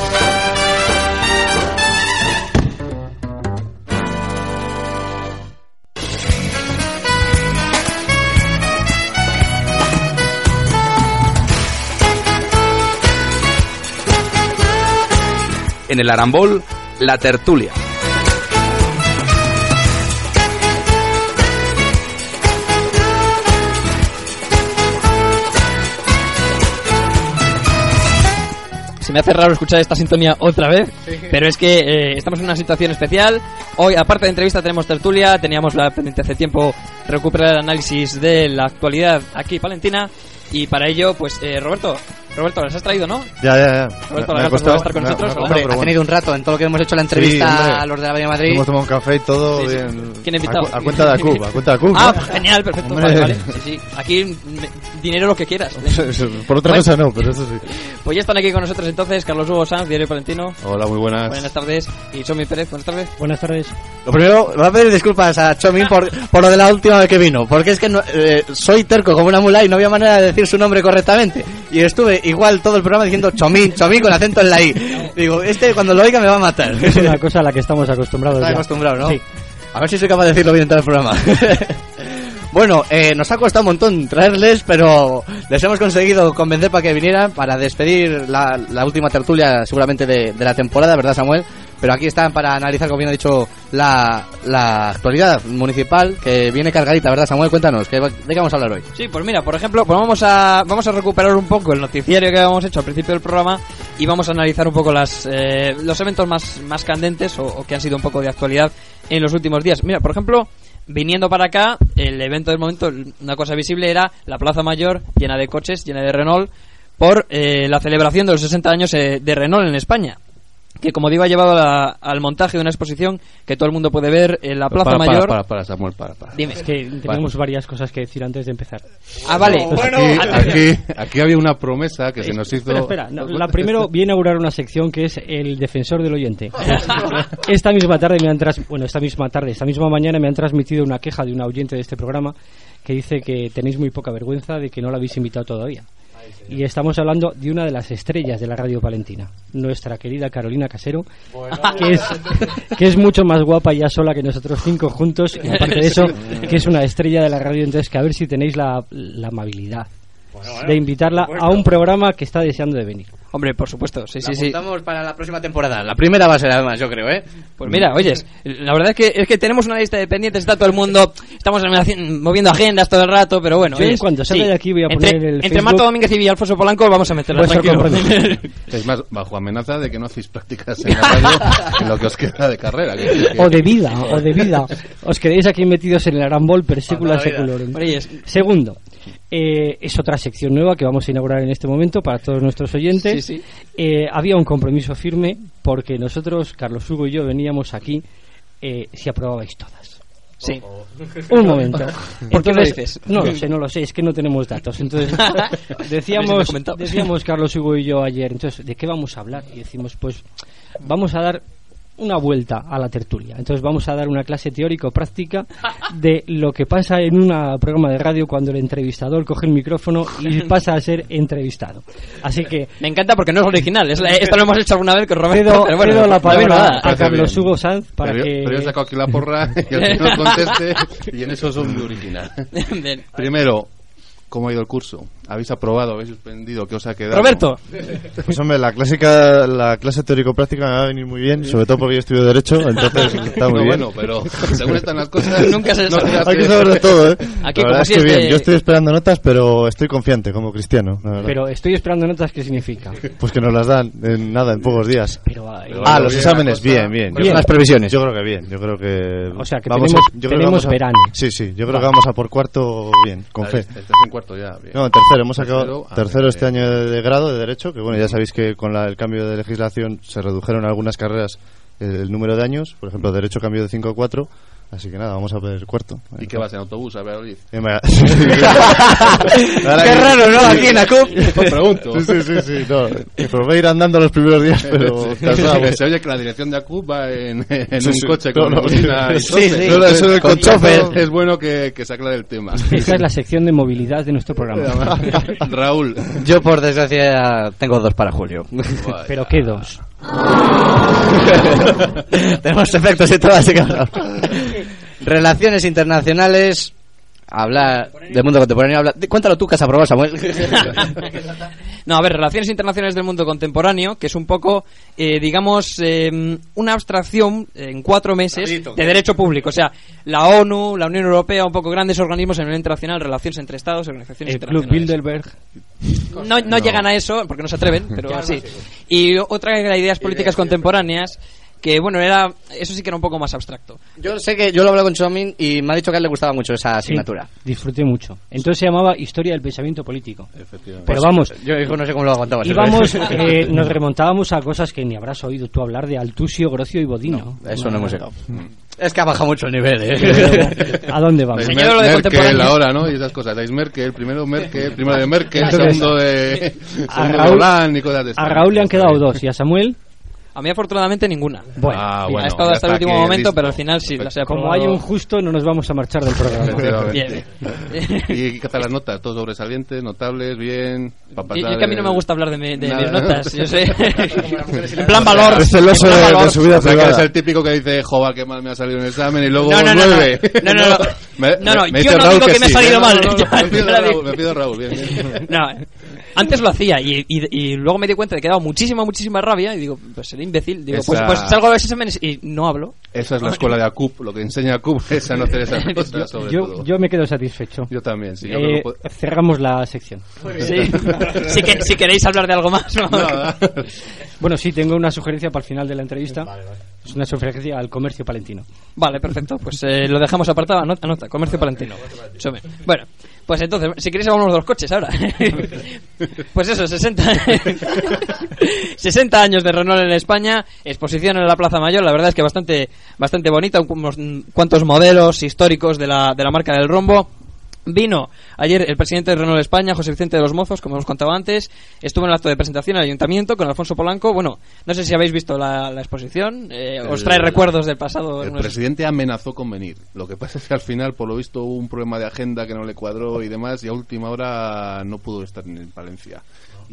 En el Arambol, la tertulia. Se me hace raro escuchar esta sintonía otra vez, pero es que eh, estamos en una situación especial. Hoy, aparte de entrevista, tenemos tertulia. Teníamos la pendiente hace tiempo recuperar el análisis de la actualidad aquí, Palentina. Y para ello, pues, eh, Roberto, Roberto, ¿las has traído, no? Ya, ya, ya. Roberto Me- me ha Lagarto, costado- ¿va a estar con me nosotros? me costado, Hombre, pero ha bueno. tenido un rato en todo lo que hemos hecho la entrevista Sí, a los de la Avenida Madrid. Hemos tomado un café y todo Sí, sí. bien. ¿Quién ha invitado? A, a cuenta de Acuba, a cuenta de Acuba. Ah, genial, perfecto. Hombre. Vale, vale. Sí, sí. Aquí, dinero lo que quieras. Por otra Bueno. cosa no, pero eso sí. Pues ya están aquí con nosotros entonces Carlos Hugo Sanz, Diario Palentino. Hola, muy buenas. Buenas tardes. Y Somi Pérez, buenas tardes. Buenas tardes. Lo primero, voy a pedir disculpas a Chomín por, por lo de la última vez que vino, porque es que no- eh, soy terco como una mula y no había manera de decir su nombre correctamente. Y estuve igual todo el programa diciendo Chomín, Chomín con acento en la I. Digo, este cuando lo oiga me va a matar. Es una cosa a la que estamos acostumbrados. Está ya. acostumbrado, ¿no? Sí. A ver si soy capaz de decirlo bien en todo el programa. bueno, eh, nos ha costado un montón traerles, pero les hemos conseguido convencer para que vinieran para despedir la, la última tertulia seguramente de, de la temporada, ¿verdad Samuel? Pero aquí están para analizar, como bien ha dicho, la, actualidad municipal que viene cargadita, ¿verdad Samuel? Cuéntanos, ¿qué, ¿de qué vamos a hablar hoy? Sí, pues mira, por ejemplo, pues vamos a vamos a recuperar un poco el noticiario que habíamos hecho al principio del programa y vamos a analizar un poco las eh, los eventos más más candentes o, o que han sido un poco de actualidad en los últimos días. Mira, por ejemplo, viniendo para acá, el evento del momento, una cosa visible era la Plaza Mayor llena de coches, llena de Renault, por eh, la celebración de los 60 años eh, de Renault en España. Que como digo ha llevado la- al montaje de una exposición que todo el mundo puede ver en la Plaza para, para, Mayor. Para, para, Samuel, para, para. Dime. Es que tenemos varias cosas que decir antes de empezar. Ah, vale. aquí, aquí, aquí había una promesa que se nos hizo. Espera, espera. No, la primero viene a inaugurar una sección que es el defensor del oyente. Esta misma tarde me han tras... bueno, esta misma tarde, esta misma mañana me han transmitido una queja de una oyente de este programa que dice que tenéis muy poca vergüenza de que no la habéis invitado todavía. Y estamos hablando de una de las estrellas de la radio palentina, nuestra querida Carolina Casero, que, es, que es mucho más guapa ya sola que nosotros cinco juntos, y aparte de eso, que es una estrella de la radio, entonces que a ver si tenéis la, la amabilidad de invitarla a un programa que está deseando de venir. Hombre, por supuesto, sí, sí, La sí. apuntamos para la próxima temporada. La primera va a ser además, yo creo, ¿eh? Pues mira, oyes, la verdad es que, es que tenemos una lista de pendientes, está todo el mundo, estamos moviendo agendas todo el rato, pero bueno. Yo en cuanto salga sí. de aquí voy a entre, poner el Entre Facebook- Marta Domínguez y Alfonso Polanco vamos a meterla. Es más, bajo amenaza de que no hacéis prácticas en la radio en lo que os queda de carrera. que- que- O de vida, o de vida. Os quedéis aquí metidos en el arambol per secula seculorum. Oyes, Segundo, eh, es otra sección nueva que vamos a inaugurar en este momento para todos nuestros oyentes. Sí, sí. Eh, había un compromiso firme porque nosotros, Carlos Hugo y yo, veníamos aquí eh, si aprobabais todas. sí. Un momento. ¿Por qué lo dices? No lo sé, no lo sé, es que no tenemos datos. Entonces, decíamos, decíamos Carlos Hugo y yo ayer, entonces, ¿de qué vamos a hablar? Y decimos, pues, vamos a dar una vuelta a la tertulia. Entonces vamos a dar una clase teórico-práctica de lo que pasa en un programa de radio cuando el entrevistador coge el micrófono y pasa a ser entrevistado. Así que Me encanta porque no es original, es la- esto lo hemos hecho alguna vez con Roberto, cedo, pero bueno, cedo la palabra nada. a Carlos bien. Hugo Sanz para pero, yo- que... pero yo he sacado aquí la porra y el que no conteste, y en eso son muy original. Primero, ¿cómo ha ido el curso? ¿Habéis aprobado? ¿Habéis suspendido? ¿Qué os ha quedado? Roberto, Pues hombre, la clásica, la clase teórico-práctica me va a venir muy bien, sobre todo porque yo estudio Derecho, entonces está muy No, bien. bueno, pero según están las cosas, Nunca se no sabe. Hay que que- saber de todo, ¿eh? Aquí la como verdad si es que este- bien, yo estoy esperando notas, pero estoy confiante como cristiano, la verdad. Pero estoy esperando notas, ¿qué significa? Pues que nos las dan en nada, en pocos días. Pero, eh, Pero Ah, bueno, los bien, exámenes, bien, bien. Bien. Las previsiones. Yo creo que bien, yo creo que... O sea, que vamos tenemos- yo creo que tenemos vamos a- verano. Sí, sí, yo creo que vamos a por cuarto bien, con fe. Estás en cuarto ya. bien. No, en tercero, hemos acabado ah, tercero bien, este bien. año de, de grado de Derecho, que bueno, ya sabéis que con la- el cambio de legislación se redujeron algunas carreras eh, el número de años, por ejemplo, Derecho cambió de 5 a 4, así que nada, vamos a ver cuarto. ¿Y qué vas en autobús a Valladolid? Eh, Qué raro, ¿no? Aquí en la CUP. Pregunto. Sí, sí, sí, sí, no, probé ir andando los primeros días, pero se oye que la dirección de ACUP va en, en Sí, un sí. coche No, con no, bocina y sí, sí. Con. Es bueno que, que se aclare el tema. Esta es la sección de movilidad de nuestro programa. Raúl. Yo, por desgracia, tengo dos para Julio. Pero ¿qué dos? Tenemos efectos y todo, así que. Relaciones internacionales. Hablar del mundo contemporáneo. Habla... Cuéntalo tú que has aprobado, Samuel. No, a ver, Relaciones Internacionales del Mundo Contemporáneo, que es un poco, eh, digamos, eh, una abstracción en cuatro meses de derecho público. O sea, la ONU, la Unión Europea, un poco grandes organismos a nivel internacional, relaciones entre Estados, organizaciones El Club internacionales. Bilderberg. No, no llegan a eso, porque no se atreven, pero sí. Y otra era ideas políticas contemporáneas, que bueno, era eso sí que era un poco más abstracto. Yo sé que yo lo he hablado con Chomin y me ha dicho que a él le gustaba mucho esa Sí, asignatura. disfruté mucho. Entonces se llamaba Historia del Pensamiento Político. Efectivamente. Pero vamos, Yo hijo, no sé cómo lo aguantabas. íbamos, eh, nos remontábamos a cosas que ni habrás oído tú hablar de Altusio, Grocio y Bodino. Eso no hemos llegado. Es que ha bajado mucho el nivel, ¿eh? ¿A dónde vamos? Señor, lo de Merkel ahora, ¿no? Y esas cosas. Dais Merkel, primero Merkel, primero de Merkel, segundo de, a segundo de Raúl- Hollande y cosas de estas. A Raúl le han quedado dos y a Samuel, A mí afortunadamente ninguna. bueno. Ah, ha estado hasta el último momento, listo. pero al final sí, las he Como aprobado. hay un justo, no nos vamos a marchar del programa. Bien. ¿Y qué tal las notas? ¿Todos sobresalientes, notables, bien? Y, y es que a mí no el- me gusta hablar de, mi- de mis notas, yo sé. en plan valor. Es plan de- de su vida O sea, que privada. eres el típico que dice, joder, qué mal me ha salido en el examen y luego No, no, no, nueve. no. No, no, no. Me- No, no, me yo no digo que me ha sí. salido mal. me pido Raúl, digo. me pido Raúl, bien, bien. No, Antes lo hacía y, y- y luego me di cuenta de que daba muchísima, muchísima rabia y digo, pues seré imbécil. Digo, pues, Esa- pues salgo a los exámenes y no hablo. Esa es la escuela de ACUP, lo que enseña ACUP es a no hacer esas cosas, sobre yo, todo. yo me quedo satisfecho. Yo también, sí. Yo Eh, creo que cerramos la sección. Sí. si, que- si queréis hablar de algo más, ¿no? Nada. Bueno, sí, tengo una sugerencia para el final de la entrevista. Es una sugerencia al comercio palentino. Vale, perfecto. Pues eh, lo dejamos apartado. Anota, anota, comercio palentino. Bueno, pues entonces, si queréis hablamos de los coches ahora. pues eso, 60, 60 años de Renault en España, exposición en la Plaza Mayor, la verdad es que bastante, bastante bonita, unos cuantos modelos históricos de la, de la marca del rombo. Vino ayer el presidente de Renault España, José Vicente de los Mozos, como hemos contado antes. Estuvo en el acto de presentación en el ayuntamiento con Alfonso Polanco. Bueno, no sé si habéis visto la, la exposición. eh, os trae recuerdos del pasado. El presidente amenazó con venir. Lo que pasa es que al final, por lo visto, hubo un problema de agenda que no le cuadró y demás, y a última hora no pudo estar en Palencia.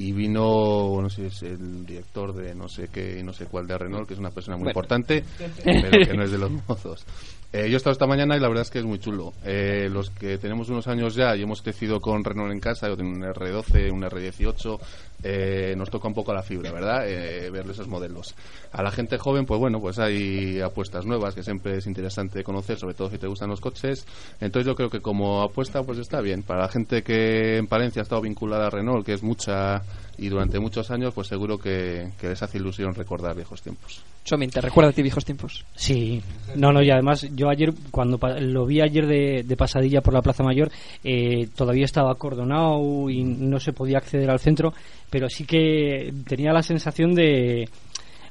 Y vino, no sé, es el director de no sé qué, no sé cuál de Renault, que es una persona muy Bueno. importante, pero que no es de los mozos. Eh, yo he estado esta mañana y la verdad es que es muy chulo. Eh, los que tenemos unos años ya y hemos crecido con Renault en casa, yo tengo un R12, un R18, eh, nos toca un poco la fibra, ¿verdad? Eh, ver esos modelos. A la gente joven, pues bueno, pues hay apuestas nuevas que siempre es interesante conocer, sobre todo si te gustan los coches. Entonces yo creo que como apuesta, pues está bien. Para la gente que en Palencia ha estado vinculada a Renault, que es mucha y durante muchos años, pues seguro que, que les hace ilusión recordar viejos tiempos. Chomin, ¿te recuerda a ti viejos tiempos? Sí, no, no, y además yo ayer, cuando pa- lo vi ayer de, de pasadilla por la Plaza Mayor, eh, todavía estaba acordonado y no se podía acceder al centro, pero sí que tenía la sensación de,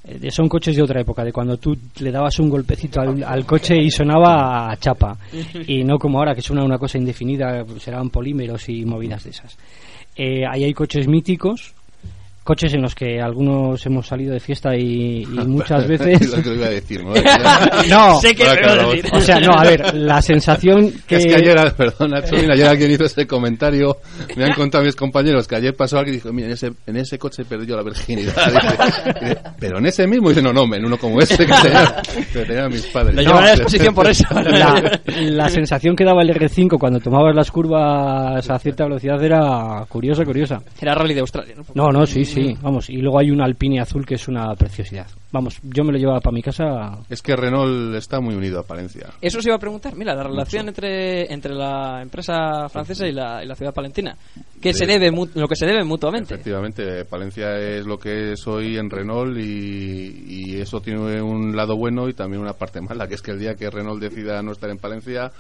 de son coches de otra época, de cuando tú le dabas un golpecito al, al coche y sonaba a chapa, y no como ahora que suena una cosa indefinida, serán polímeros y movidas de esas. Eh, ahí hay coches míticos, coches en los que algunos hemos salido de fiesta y, y muchas veces Lo que iba a decir, ¿no? no, Sé que acabamos. decir. o sea, no, a ver, la sensación que... Es que ayer, perdona, Chulín, ayer alguien hizo ese comentario, me han contado mis compañeros que ayer pasó alguien y dijo, mira, en ese, en ese coche perdí yo la virginidad. Dice, pero en ese mismo, dice, no, no, en uno como ese que tenía, que tenían mis padres. Lo No, a la exposición por eso. La, la sensación que daba el R5 cuando tomabas las curvas a cierta velocidad era curiosa, curiosa. Era Rally de Australia, ¿no? No, no, sí, sí, vamos. Y luego hay un Alpine azul que es una preciosidad. Vamos, yo me lo llevaba para mi casa. Es que Renault está muy unido a Palencia. Eso os iba a preguntar. Mira, la relación entre, entre la empresa francesa y la, y la ciudad palentina. Que se Sí. debe, lo que se debe mutuamente. Efectivamente, Palencia es lo que es hoy en Renault y, y eso tiene un lado bueno y también una parte mala, que es que el día que Renault decida no estar en Palencia,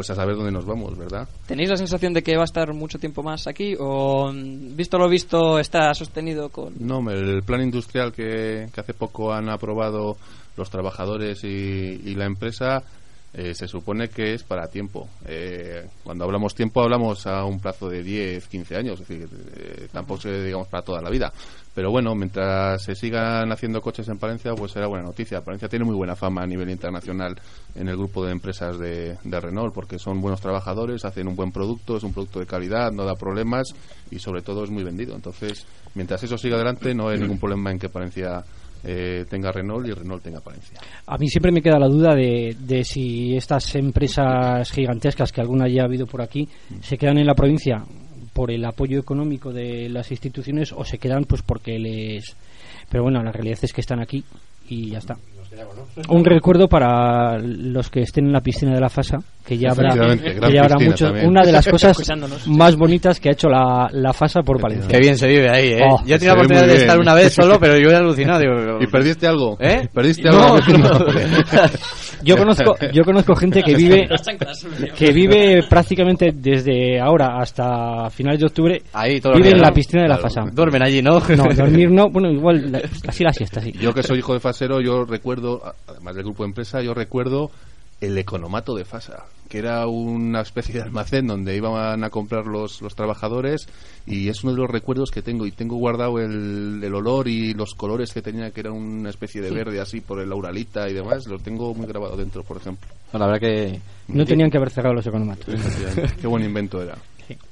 pues a saber dónde nos vamos, ¿verdad? ¿Tenéis la sensación de que va a estar mucho tiempo más aquí? ¿O mm, visto lo visto está sostenido con.? No, el plan industrial que, que hace poco han aprobado los trabajadores y, y la empresa eh, se supone que es para tiempo. Eh, cuando hablamos tiempo hablamos a un plazo de 10, 15 años, es decir, eh, tampoco se digamos para toda la vida. Pero bueno, mientras se sigan haciendo coches en Palencia, pues será buena noticia. Palencia tiene muy buena fama a nivel internacional en el grupo de empresas de, de Renault, porque son buenos trabajadores, hacen un buen producto, es un producto de calidad, no da problemas y sobre todo es muy vendido. Entonces, mientras eso siga adelante, no hay ningún problema en que Palencia eh, tenga Renault y Renault tenga Palencia. A mí siempre me queda la duda de, de si estas empresas gigantescas que alguna ya ha habido por aquí se quedan en la provincia por el apoyo económico de las instituciones o se quedan pues porque les pero bueno la realidad es que están aquí y ya está un recuerdo para los que estén en la piscina de la Fasa que ya habrá, que ya habrá mucho también. una de las cosas más bonitas que ha hecho la, la Fasa por Palencia Qué bien se vive ahí, ¿eh? Oh, Yo la oportunidad de estar una vez solo, pero yo he alucinado. Digo, ¿Y perdiste algo? ¿Eh? ¿Perdiste No, algo? no. yo conozco yo conozco gente que vive que vive prácticamente desde ahora hasta finales de octubre Ahí, todos los vive en la piscina de la Claro. Fasa Duermen allí, ¿no? no dormir no bueno igual casi la siesta sí Yo que soy hijo de Fasero, yo recuerdo, además del grupo de empresa, yo recuerdo el economato de Fasa, que era una especie de almacén donde iban a comprar los, los trabajadores y es uno de los recuerdos que tengo y tengo guardado el, el olor y los colores que tenía, que era una especie de verde así por el auralita y demás, los tengo muy grabado dentro, por ejemplo. La verdad que... no tenían que haber cerrado los economatos Qué buen invento era.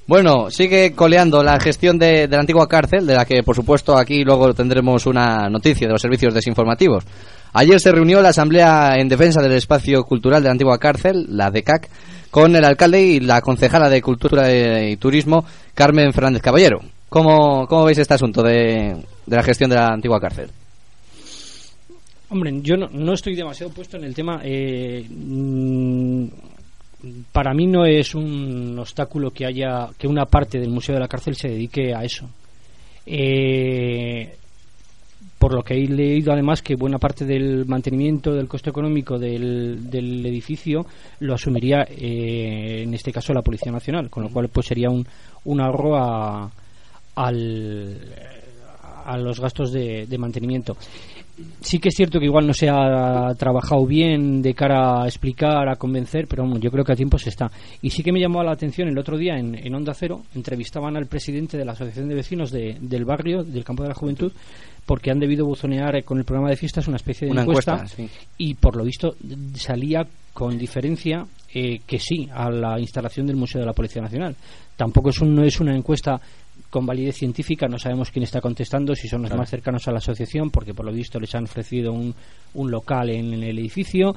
Bueno, sigue coleando la gestión de, de la antigua cárcel, de la que por supuesto aquí luego tendremos una noticia de los servicios desinformativos. Ayer se reunió la Asamblea en Defensa del Espacio Cultural de la antigua cárcel, la DECAC, con el alcalde y la concejala de Cultura y Turismo, Carmen Fernández Caballero. ¿Cómo, cómo veis este asunto de, de la gestión de la antigua cárcel? Hombre, yo no, no estoy demasiado puesto en el tema. eh, mm, para mí no es un obstáculo que haya que una parte del museo de la cárcel se dedique a eso. Eh, por lo que he leído además que buena parte del mantenimiento del coste económico del, del edificio lo asumiría eh, en este caso la Policía Nacional, con lo cual pues sería un, un ahorro a, al, a los gastos de, de mantenimiento. Sí que es cierto que igual no se ha trabajado bien de cara a explicar, a convencer, pero bueno, yo creo que a tiempo se está. Y sí que me llamó la atención el otro día en, en Onda Cero, entrevistaban al presidente de la Asociación de Vecinos de- del barrio, del Campo de la Juventud, porque han debido buzonear con el programa de fiestas una especie de Una encuesta, encuesta, sí. y por lo visto salía con diferencia eh, que sí a la instalación del Museo de la Policía Nacional. Tampoco es un- no es una encuesta con validez científica, no sabemos quién está contestando, si son los Claro. más cercanos a la asociación, porque por lo visto les han ofrecido un, un local en, el edificio.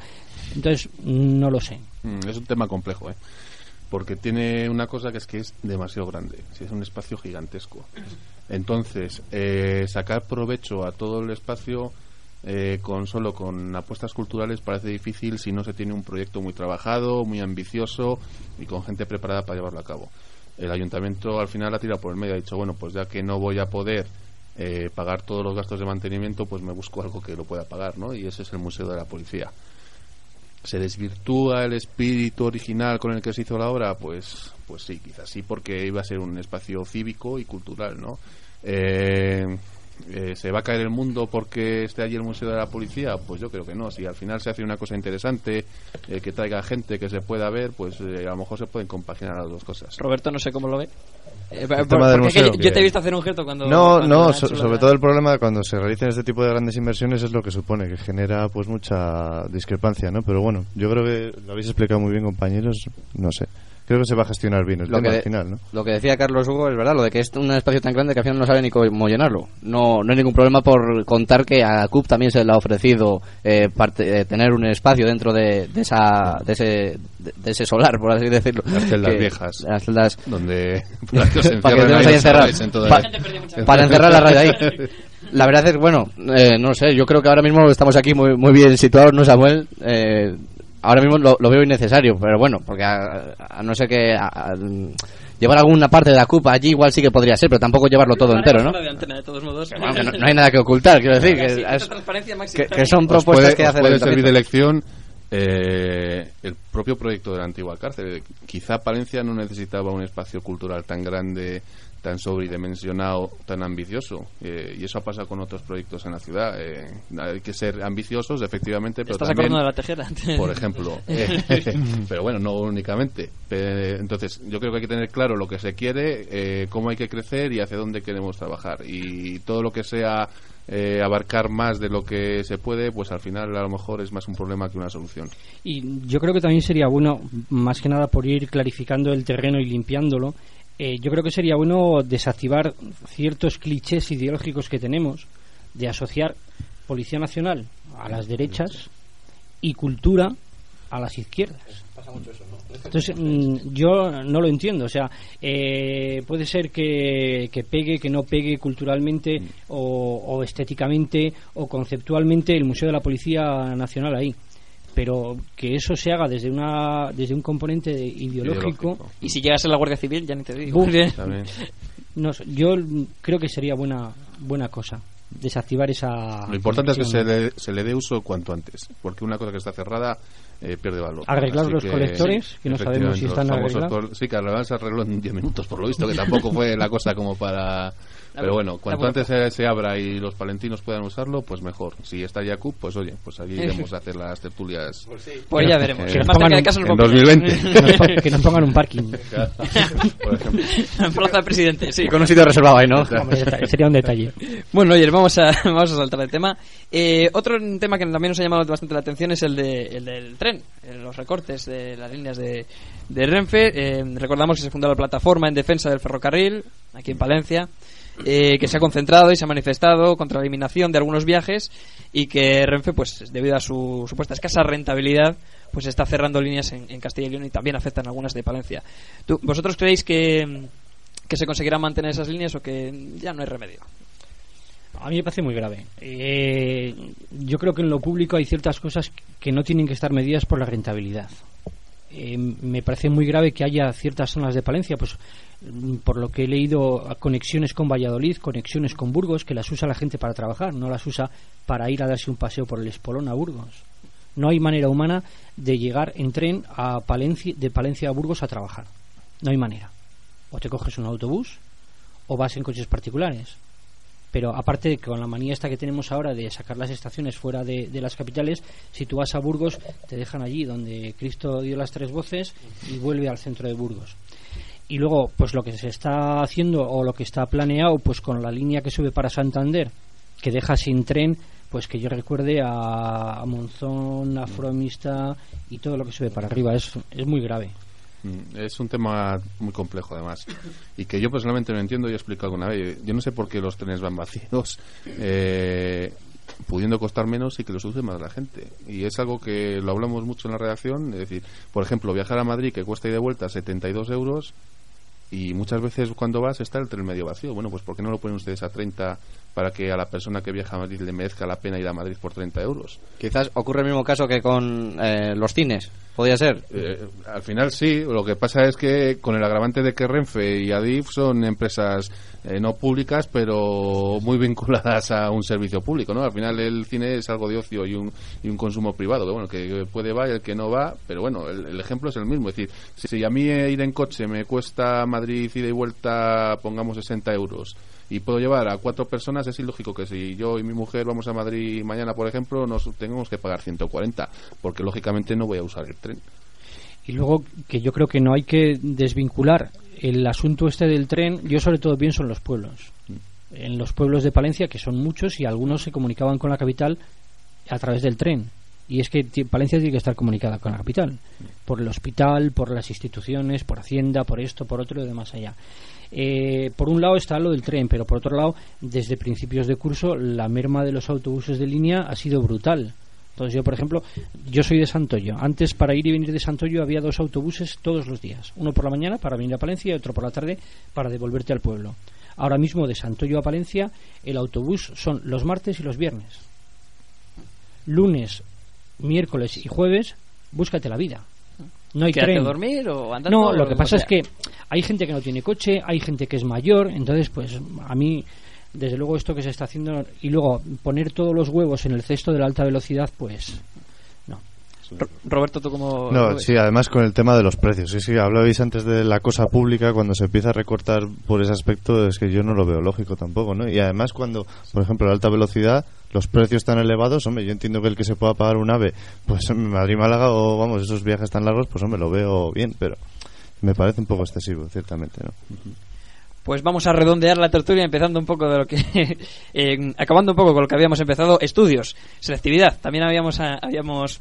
Entonces, no lo sé. Mm, Es un tema complejo, ¿eh? Porque tiene una cosa que es que es demasiado grande. Si es un espacio gigantesco. Entonces, eh, sacar provecho a todo el espacio eh, con solo con apuestas culturales parece difícil si no se tiene un proyecto muy trabajado, muy ambicioso y con gente preparada para llevarlo a cabo. El ayuntamiento al final ha tirado por el medio, ha dicho, bueno, pues ya que no voy a poder eh, pagar todos los gastos de mantenimiento, pues me busco algo que lo pueda pagar, ¿no? Y ese es el Museo de la Policía se desvirtúa el espíritu original con el que se hizo la obra, pues, pues sí, quizás sí, porque iba a ser un espacio cívico y cultural, ¿no? Eh, eh, ¿Se va a caer el mundo porque esté allí el Museo de la Policía? Pues yo creo que no. Si al final se hace una cosa interesante, eh, que traiga gente que se pueda ver, pues eh, a lo mejor se pueden compaginar las dos cosas. Roberto, no sé cómo lo ve. Eh, El por- tema del porque es que museo, yo, yo te he visto hacer un gesto cuando. No, cuando no, so- sobre todo el problema cuando se realicen este tipo de grandes inversiones es lo que supone, que genera pues mucha discrepancia, ¿no? Pero bueno, yo creo que lo habéis explicado muy bien, compañeros, no sé. Creo que se va a gestionar bien el Lo tema que, al final, ¿no? lo que decía Carlos Hugo es verdad, lo de que es un espacio tan grande que al final no sabe ni cómo llenarlo. No, no hay ningún problema por contar que a CUP también se le ha ofrecido eh, parte- eh, tener un espacio dentro de, de esa, de, ese, de, de ese solar, por así decirlo. Las celdas Que- viejas. Las celdas... Donde- para que os para que encierren tenemos ahí ahí los encerrados. chavales en toda- Pa- para encerrar la radio ahí. La verdad es, bueno, eh, no sé, yo creo que ahora mismo estamos aquí muy, muy bien situados, ¿no, Samuel? Eh, ahora mismo lo, lo veo innecesario, pero bueno, porque a, a no ser que a- a- llevar alguna parte de la CUP allí igual sí que podría ser, pero tampoco llevarlo todo entero, ¿no? De antena, de todos modos. Bueno, que no, no hay nada que ocultar, quiero decir, que, Sí, es- transparencia máxima. que, que son propuestas puede- que os hace el puede servir de lección eh, el propio proyecto de la antigua cárcel. Quizá Palencia no necesitaba un espacio cultural tan grande, tan sobredimensionado, tan ambicioso. Eh, y eso ha pasado con otros proyectos en la ciudad. Eh, hay que ser ambiciosos, efectivamente, pero ¿Estás también, acordando de la tejera? por ejemplo. Eh, pero bueno, no únicamente. Eh, entonces, yo creo que hay que tener claro lo que se quiere, eh, cómo hay que crecer y hacia dónde queremos trabajar. Y todo lo que sea eh, abarcar más de lo que se puede, pues al final a lo mejor es más un problema que una solución. Y yo creo que también sería bueno, más que nada por ir clarificando el terreno y limpiándolo, eh, yo creo que sería bueno desactivar ciertos clichés ideológicos que tenemos de asociar Policía Nacional a las derechas y cultura a las izquierdas. Entonces, mm, yo no lo entiendo. O sea, eh, puede ser que, que pegue, que no pegue culturalmente o, o estéticamente o conceptualmente el Museo de la Policía Nacional ahí. Pero que eso se haga desde una desde un componente ideológico. Y si llegas a la Guardia Civil, ya ni te digo. No yo creo que sería buena buena cosa desactivar esa. Lo importante es que se le, se le dé uso cuanto antes, porque una cosa que está cerrada eh, pierde valor. Arreglar Así los colectores, que no sabemos si están arreglados. Sí, que arreglar se arregló en 10 minutos, por lo visto, que tampoco fue la cosa como para... Pero bueno, cuanto antes se, se abra y los palentinos puedan usarlo, pues mejor. Si está Yacup, pues oye, pues allí iremos a hacer las tertulias. Pues ya veremos. Eh, Que nos pongan de un- en vamos a pillar. 2020. Que nos pon- que nos pongan un parking. por ejemplo. En Plaza del Presidente, sí. Con un sitio reservado ahí, ¿no? Sería un detalle. Bueno, oye, vamos a, vamos a saltar el tema. Eh, otro tema que también nos ha llamado bastante la atención es el, de, el del tren, eh, los recortes de las líneas de, de Renfe. Eh, recordamos que se fundó la plataforma en defensa del ferrocarril, aquí en Palencia, eh, que se ha concentrado y se ha manifestado contra la eliminación de algunos viajes y que Renfe, pues debido a su supuesta escasa rentabilidad, pues está cerrando líneas en, en Castilla y León y también afectan algunas de Palencia. ¿Tú- ¿Vosotros creéis que, que se conseguirá mantener esas líneas o que ya no hay remedio. A mí me parece muy grave. Eh, yo creo que en lo público hay ciertas cosas que no tienen que estar medidas por la rentabilidad. Eh, me parece muy grave que haya ciertas zonas de Palencia, pues mm, por lo que he leído, conexiones con Valladolid, conexiones con Burgos, que las usa la gente para trabajar, no las usa para ir a darse un paseo por el Espolón a Burgos. No hay manera humana de llegar en tren a Palencia, de Palencia a Burgos a trabajar. No hay manera. O te coges un autobús o vas en coches particulares. Pero aparte, con la manía esta que tenemos ahora de sacar las estaciones fuera de, de las capitales, si tú vas a Burgos, te dejan allí donde Cristo dio las tres voces y vuelve al centro de Burgos. Y luego, pues lo que se está haciendo o lo que está planeado, pues con la línea que sube para Santander, que deja sin tren, pues que yo recuerde a, a Monzón, a Fromista y todo lo que sube para arriba. Es, es muy grave. Mm, Es un tema muy complejo, además. Y que yo personalmente no entiendo y he explicado alguna vez. Yo no sé por qué los trenes van vacíos, eh, pudiendo costar menos y que los use más la gente. Y es algo que lo hablamos mucho en la redacción. Es decir, por ejemplo, viajar a Madrid, que cuesta y de vuelta 72 euros, y muchas veces cuando vas está el tren medio vacío. Bueno, pues ¿por qué no lo ponen ustedes a 30 para que a la persona que viaja a Madrid le merezca la pena ir a Madrid por 30 euros? Quizás ocurre el mismo caso que con eh, los cines. ¿Podría ser? Eh, al final sí, lo que pasa es que con el agravante de que Renfe y Adif son empresas eh, no públicas, pero muy vinculadas a un servicio público, ¿no? Al final el cine es algo de ocio y un, y un consumo privado, que bueno, que puede va y el que no va, pero bueno, el, el ejemplo es el mismo, es decir, si, si a mí ir en coche me cuesta Madrid ida y vuelta, pongamos 60 euros, y puedo llevar a cuatro personas, es ilógico que si yo y mi mujer vamos a Madrid mañana, por ejemplo, nos tengamos que pagar 140, porque lógicamente no voy a usar el tren. Y luego que yo creo que no hay que desvincular el asunto este del tren, yo sobre todo pienso en los pueblos. En los pueblos de Palencia, que son muchos y algunos se comunicaban con la capital a través del tren. Y es que Palencia tiene que estar comunicada con la capital. Por el hospital, por las instituciones, por Hacienda, por esto, por otro y demás allá. Eh, por un lado está lo del tren, pero por otro lado, desde principios de curso, la merma de los autobuses de línea ha sido brutal. Entonces yo, por ejemplo, yo soy de Santoyo. Antes para ir y venir de Santoyo había dos autobuses todos los días. Uno por la mañana para venir a Palencia y otro por la tarde para devolverte al pueblo. Ahora mismo de Santoyo a Palencia el autobús son los martes y los viernes. Lunes, miércoles y jueves, búscate la vida. No hay tren. dormir o andando, No, lo que pasa es que hay gente que no tiene coche, hay gente que es mayor, entonces pues a mí desde luego esto que se está haciendo y luego poner todos los huevos en el cesto de la alta velocidad, pues Roberto, tú como... No, sí, además con el tema de los precios. Sí, sí, hablabais antes de la cosa pública, cuando se empieza a recortar por ese aspecto, es que yo no lo veo lógico tampoco, ¿no? Y además cuando, por ejemplo, la alta velocidad, los precios tan elevados, hombre, yo entiendo que el que se pueda pagar un ave, pues en Madrid-Málaga o, vamos, esos viajes tan largos, pues hombre, lo veo bien, pero me parece un poco excesivo, ciertamente, ¿no? Pues vamos a redondear la tertulia empezando un poco de lo que... eh, acabando un poco con lo que habíamos empezado. Estudios, selectividad. También habíamos, ah, habíamos,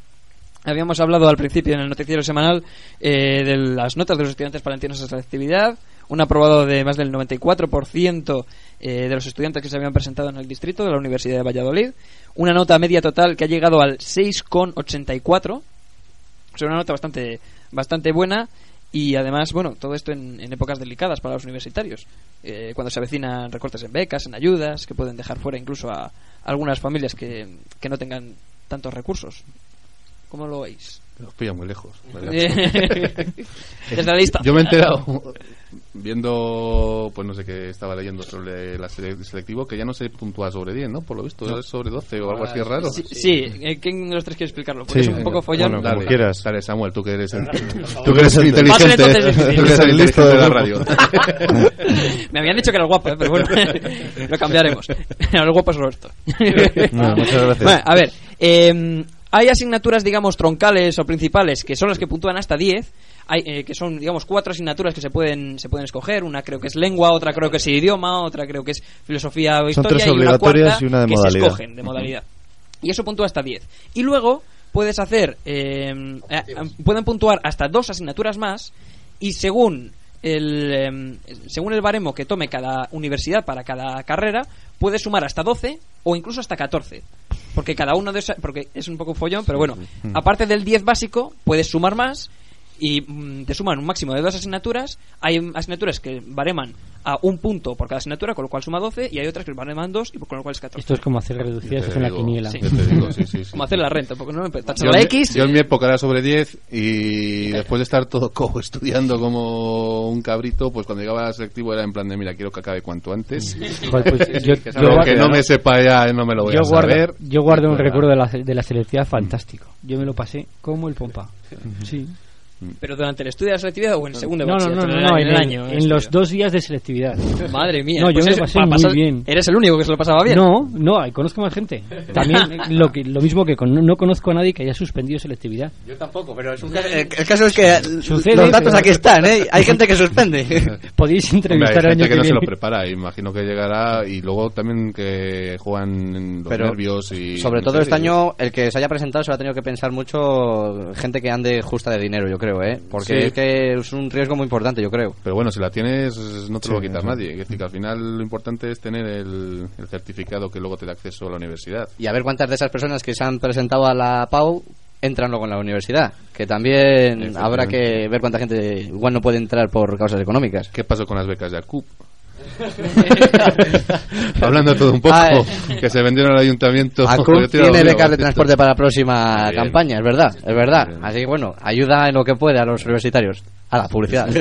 habíamos hablado al principio en el noticiero semanal eh, de las notas de los estudiantes palentinos a selectividad. Un aprobado de más del 94% eh, de los estudiantes que se habían presentado en el distrito de la Universidad de Valladolid. Una nota media total que ha llegado al 6,84. O sea, una nota bastante, bastante buena. Y además, bueno, todo esto en, épocas delicadas para los universitarios. Eh, cuando se avecinan recortes en becas, en ayudas, que pueden dejar fuera incluso a algunas familias que, que no tengan tantos recursos. ¿Cómo lo veis? Nos pilla muy lejos. Desde la lista. Yo me he enterado viendo, pues no sé qué estaba leyendo sobre la sele- selectivo, que ya no se puntúa sobre 10, ¿no? Por lo visto, No. es sobre 12 o algo así raro. Sí, sí, eh, ¿quién de los tres quiere explicarlo? Porque es un poco follón. bueno, como quieras. Dale, Samuel, tú que eres el, Tú que eres el inteligente. Tú que eres el Tú que eres el listo de la radio. Me habían dicho que era el guapo, eh, pero bueno, lo cambiaremos. el guapo es Roberto. No, muchas gracias. Bueno, a ver, eh, hay asignaturas, digamos, troncales o principales que son las que puntúan hasta 10. Hay, eh, que son, digamos, cuatro asignaturas que se pueden, se pueden escoger. Una creo que es lengua, otra creo que es idioma, otra creo que es filosofía o Son historia tres y una obligatorias y una de que modalidad. se escogen de modalidad. Y eso puntúa hasta 10. Y luego puedes hacer, eh, eh, pueden puntuar hasta dos asignaturas más y según el, eh, según el baremo que tome cada universidad para cada carrera, puedes sumar hasta 12 o incluso hasta 14. Porque cada uno de esos, porque es un poco follón, pero bueno, aparte del 10 básico, puedes sumar más y mm, te suman un máximo de dos asignaturas. Hay asignaturas que bareman a un punto por cada asignatura, con lo cual suma 12, y hay otras que bareman dos, y con lo cual es 14. Esto es como hacer reducidas en la quiniela. yo te digo, sí, sí, sí. Como hacer la renta, porque no me Yo, la en mi- X. yo en mi época era sobre 10 y después de estar todo cojo estudiando como un cabrito, pues cuando llegaba al selectivo era en plan de mira, quiero que acabe cuanto antes. Joder, pues yo- que yo lo guardo- que no me sepa ya no me lo voy yo a guardo, saber. yo guardo un Pues recuerdo de la, de la selectividad fantástico. Yo me lo pasé como el pompa. Sí. Pero durante el estudio de la selectividad o en el segundo No, no, no, no, en el año. en los dos días de selectividad. Madre mía. No, yo pues me lo pasé muy bien. Eres el único que se lo pasaba bien. No, no, conozco más gente. También lo, que, lo mismo que con, no, no conozco a nadie que haya suspendido selectividad. Yo tampoco, pero es un caso- el, el caso es que Sucede, los datos pero- aquí están, ¿eh? Hay gente que suspende. Podéis Hombre, hay entrevistar el gente año que, no se lo prepara, imagino que llegará y luego también que juegan en los Pero nervios y sobre todo este año el que se haya presentado se lo ha tenido que pensar mucho gente que ande justa de dinero, yo creo, ¿eh? Porque Sí. es que es un riesgo muy importante, yo creo. Pero bueno, si la tienes, no te lo va a Sí, quitar eso. nadie. Es decir, que al final lo importante es tener el, el certificado que luego te da acceso a la universidad. Y a ver cuántas de esas personas que se han presentado a la PAU entran luego en la universidad. Que también habrá que ver cuánta gente igual no puede entrar por causas económicas. ¿Qué pasó con las becas de ACUP? Hablando todo un poco, que se vendieron al ayuntamiento. Tiene becas de transporte para la próxima bien. campaña, es verdad, es verdad. Así que bueno, ayuda en lo que puede a los universitarios. A la publicidad.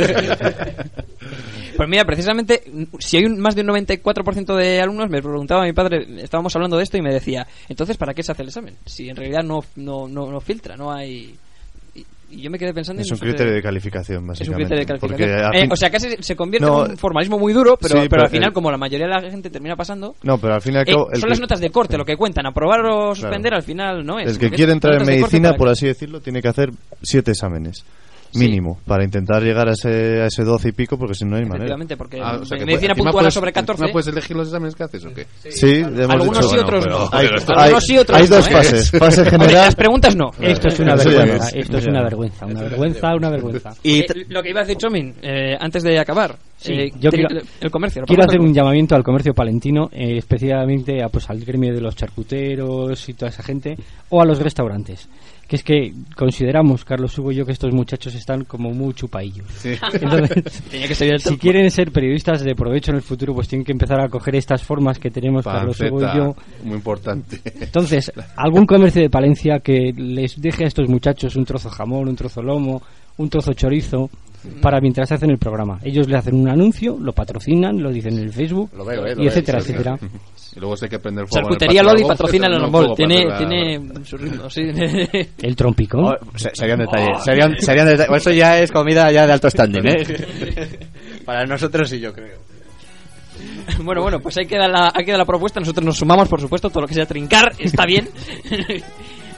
Pues mira, precisamente, si hay un, más de un 94% de alumnos, me preguntaba mi padre, estábamos hablando de esto y me decía, entonces, ¿para qué se hace el examen? Si en realidad no, no, no, no filtra, no hay... Y, yo me quedé pensando... Es un criterio de calificación, Es un básicamente. criterio de calificación. Eh, fin- o sea, casi se convierte No, en un formalismo muy duro, pero, sí, pero, pero al final, el- como la mayoría de la gente termina pasando... No, pero al fin y al eh, son las notas de corte lo que cuentan, aprobar o suspender Claro. al final no es. El que quiere entrar en medicina, por así decirlo, tiene que hacer siete exámenes. Mínimo, para intentar llegar a ese, a ese 12 y pico, porque si no hay manera. Efectivamente, porque Ah, o sea, que medicina encima puntual puedes- sobre 14. encima puedes elegir los exámenes que haces o qué? Sí, hemos Algunos dicho- sí, otros Bueno, no. pero- Hay, pero esto- hay- Algunos sí, otros hay no, dos ¿eh? fases. Fase general. las preguntas no. Esto es una vergüenza, esto es una vergüenza, una vergüenza, una vergüenza. Y lo que iba a decir Chomin, eh, antes de acabar, Sí, eh, yo quiero- el comercio. Quiero hacer un llamamiento al comercio palentino, eh, especialmente a, pues, al gremio de los charcuteros y toda esa gente, o a los restaurantes. Que es que consideramos, Carlos Hugo y yo, que estos muchachos están como muy chupaillos. Entonces, Tenía que ser si quieren ser periodistas de provecho en el futuro, pues tienen que empezar a coger estas formas que tenemos Carlos Hugo y yo. muy importante. Entonces, algún comercio de Palencia que les deje a estos muchachos un trozo jamón, un trozo lomo, un trozo chorizo, para mientras hacen el programa. Ellos le hacen un anuncio, lo patrocinan, lo dicen en el Facebook, Lo veo, eh, lo y etcétera, etcétera. Y luego hay que prender fuego. Charcutería Lodi patrocina el para Tiene, tiene su ritmo, sí. El trompicón. Oh, se- serían detalles. Serían, serían detalles. Eso ya es comida ya de alto standing, ¿eh? Para nosotros sí, yo creo. bueno, bueno, pues ahí queda, la, ahí queda la propuesta. Nosotros nos sumamos, por supuesto, todo lo que sea trincar está bien.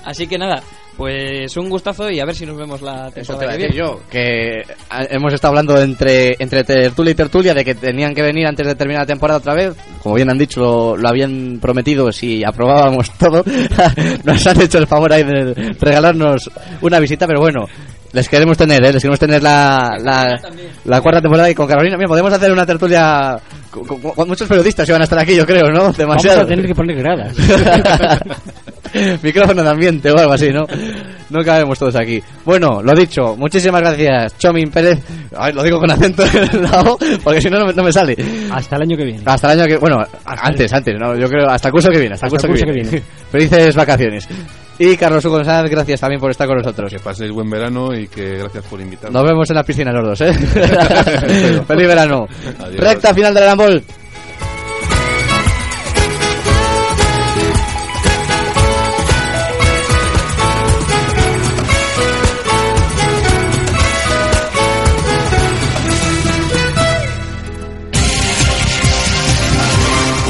Así que nada, pues un gustazo y a ver si nos vemos la Eso temporada te iba a que yo, que ah, hemos estado hablando entre, entre tertulia y tertulia de que tenían que venir antes de terminar la temporada otra vez. Como bien han dicho, lo, lo habían prometido si aprobábamos todo. Nos han hecho el favor ahí de regalarnos una visita, pero bueno. Les queremos tener, ¿eh? Les queremos tener la, la, la cuarta temporada y con Carolina. Mira, podemos hacer una tertulia con, con- con muchos periodistas que van a estar aquí, yo creo, ¿no? Vamos Demasiado. a tener que poner gradas. Micrófono de ambiente o algo así, ¿no? No cabemos todos aquí. Bueno, lo dicho, muchísimas gracias, Chomin Pérez. Ay, lo digo con acento en la O, porque si no, no me, no me sale. Hasta el año que viene. Hasta el año que. Bueno, antes, antes, ¿no? Yo creo, hasta el curso que viene. Hasta, el Hasta curso, el curso que, que viene. Felices vacaciones. Y Carlos Hugo González, gracias también por estar con nosotros. Que paséis buen verano y que gracias por invitarme. Nos vemos en la piscina los dos, ¿eh? Feliz verano. Adiós. Recta final del handball.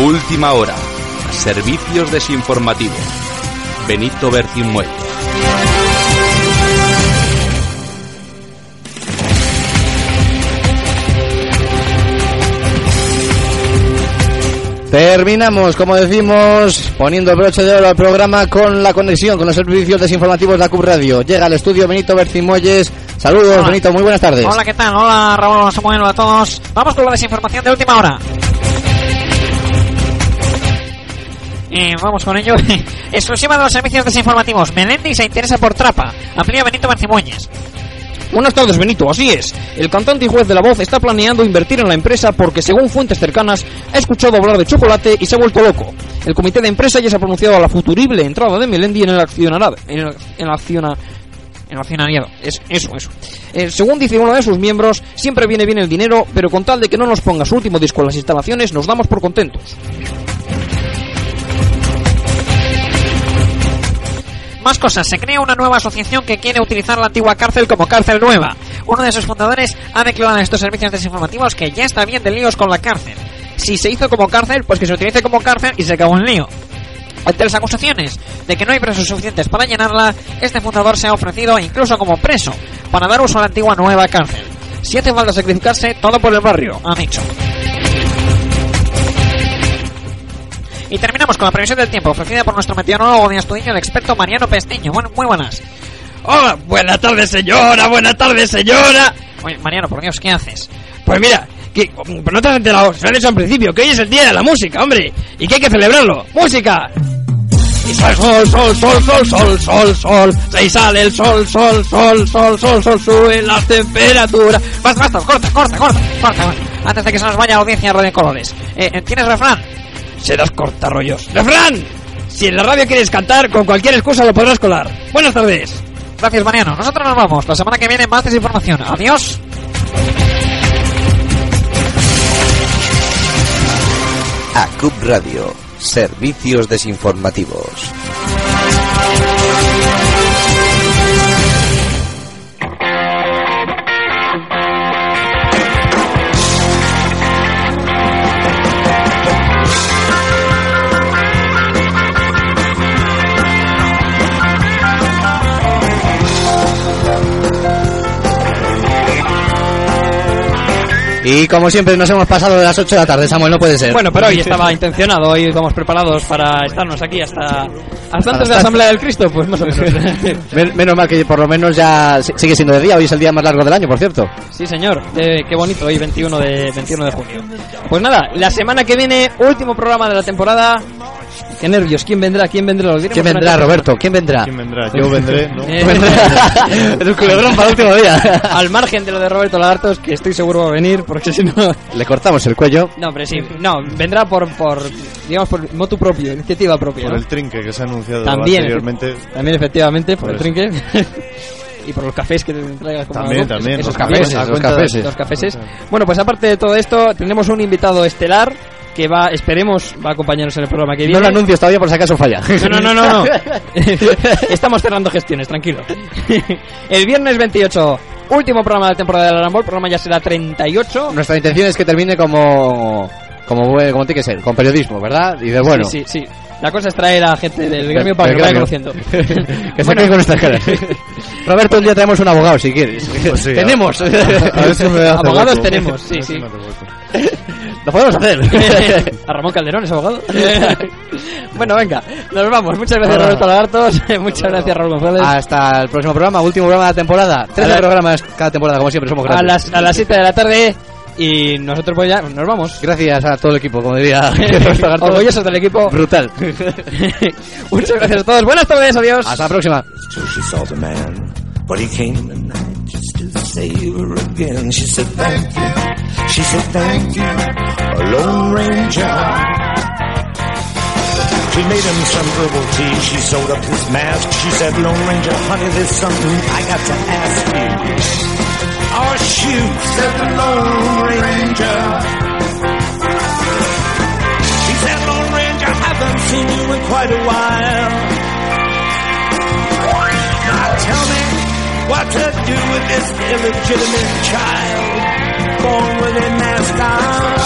Última hora. Servicios desinformativos. Benito Bertimuelle. Terminamos, como decimos, poniendo broche de oro al programa con la conexión con los servicios desinformativos de la CUB Radio. Llega al estudio Benito Bercimoyes. Saludos, Hola. Benito, muy buenas tardes. Hola, ¿qué tal? Hola, Raúl, Samuel, hola a todos. Vamos con la desinformación de última hora. Eh, vamos con ello. Exclusiva de los servicios desinformativos. Melendi se interesa por Trapa. Amplía Benito Bercimoñes. Buenas tardes, Benito. Así es. El cantante y juez de la voz está planeando invertir en la empresa porque, según fuentes cercanas, ha escuchado hablar de chocolate y se ha vuelto loco. El comité de empresa ya se ha pronunciado a la futurible entrada de Melendi en el accionarado. En el, en el accionariado. Es, eso, eso. Eh, según dice uno de sus miembros, siempre viene bien el dinero, pero con tal de que no nos ponga su último disco en las instalaciones, nos damos por contentos. Más cosas, se crea una nueva asociación que quiere utilizar la antigua cárcel como cárcel nueva. Uno de sus fundadores ha declarado en estos servicios desinformativos que ya está bien de líos con la cárcel. Si se hizo como cárcel, pues que se utilice como cárcel y se acabó un lío. Ante las acusaciones de que no hay presos suficientes para llenarla, este fundador se ha ofrecido incluso como preso para dar uso a la antigua nueva cárcel. Si hace falta sacrificarse, todo por el barrio, ha dicho. Y terminamos con la previsión del tiempo, ofrecida por nuestro meteorólogo de Astudillo, el experto Mariano Pestiño. Bueno, muy buenas. Hola, buenas tardes, señora, buena tarde señora. Oye, Mariano, por Dios, ¿qué haces? Pues mira, que, no te has enterado, se lo he dicho al principio, que hoy es el día de la música, hombre, y que hay que celebrarlo. ¡Música! Y sale sol, sol, sol, sol, sol, sol, sol. Se sale el sol, sol, sol, sol, sol, sol, suben las temperaturas. Basta, basta, corta, corta, corta, corta. Antes de que se nos vaya audiencia de colores. Eh, ¿Tienes refrán? Serás cortarrollos. ¡Refrán! Si en la radio quieres cantar, con cualquier excusa lo podrás colar. Buenas tardes. Gracias, Mariano. Nosotros nos vamos. La semana que viene más desinformación. Adiós. ACUP Radio, servicios desinformativos. Y como siempre nos hemos pasado de las 8 de la tarde, Samuel, no puede ser. Bueno, pero hoy estaba intencionado, hoy vamos preparados para estarnos aquí hasta, hasta antes de la Asamblea del Cristo, pues más o menos. Men- menos mal que por lo menos ya si- sigue siendo de día, hoy es el día más largo del año, por cierto. Sí, señor. Eh, qué bonito, hoy 21 de, 21 de junio. Pues nada, la semana que viene, último programa de la temporada. Qué nervios, ¿quién vendrá? ¿Quién vendrá? ¿Quién vendrá, Roberto? ¿Quién vendrá? ¿Quién vendrá? Yo vendré, ¿no? El culebrón para el último día. Al margen de lo de Roberto Lagartos, que estoy seguro va a venir, porque si no... Le cortamos el cuello. No, pero sí, no, vendrá por, por digamos, por motu propio, iniciativa propia. Por ¿no? el trinque que se ha anunciado También, anteriormente. También, efectivamente, por, Por el eso. trinque. y por los cafés que te traigas como También, algo. también, Esos los cafés, cafés, los cafés. los cafeses. Bueno, pues aparte de todo esto, tenemos un invitado estelar que va, esperemos, va a acompañarnos en el programa que No viene. lo anuncies todavía por si acaso falla. No, no, no, no, no. Estamos cerrando gestiones, tranquilo. El viernes 28, último programa de la temporada del Arambol, el programa ya será 38. Nuestra intención es que termine como como, como tiene que ser, con periodismo, ¿verdad? Y de bueno. Sí, sí, sí. La cosa es traer a gente del gremio para que vaya conociendo. que se quede con nuestras caras. Roberto, un día tenemos un abogado si quieres. Pues sí, tenemos. a- a ver si me hace Abogados hueco. tenemos, sí, si Lo podemos hacer. a Ramón Calderón es abogado. bueno, venga, nos vamos. Muchas gracias. Roberto Lagartos. Muchas gracias, Raúl González. Hasta el próximo programa, último programa de la temporada. 13 A la- programas cada temporada, como siempre, somos a grandes. las, a las 7 de la tarde. Y nosotros pues ya nos vamos. Gracias a todo el equipo, como diría. Orgullosos del equipo. Brutal. Muchas gracias a todos. Buenas tardes, adiós. Hasta la próxima. Her again. She said, thank you. She said, thank you, a Lone Ranger. She made him some herbal tea. She sewed up his mask. She said, Lone Ranger, honey, there's something I got to ask you. Oh, shoot, said the Lone Ranger. She said, Lone Ranger, I haven't seen you in quite a while. Now tell me what to do with this illegitimate child born with a mask on.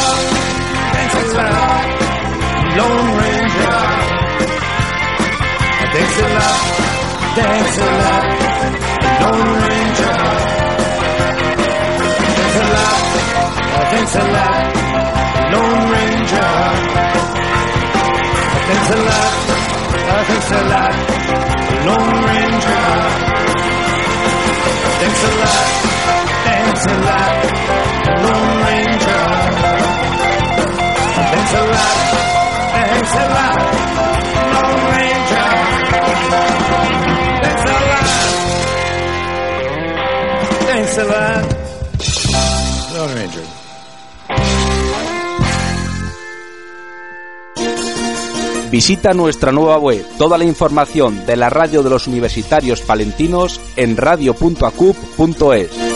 Thanks a lot, Lone Ranger. Thanks a lot, thanks a lot, Lone Ranger. Thanks a lot, thanks a lot, Lone Ranger. Thanks a lot, thanks a lot, Lone Ranger. Thanks a lot, thanks a lot, Lone Ranger. Thanks a lot, thanks a lot, Lone Ranger. Thanks a lot, thanks Island. Lone Ranger. Visita nuestra nueva web. Toda la información de la radio de los universitarios palentinos en radio.acup.es.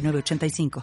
906985.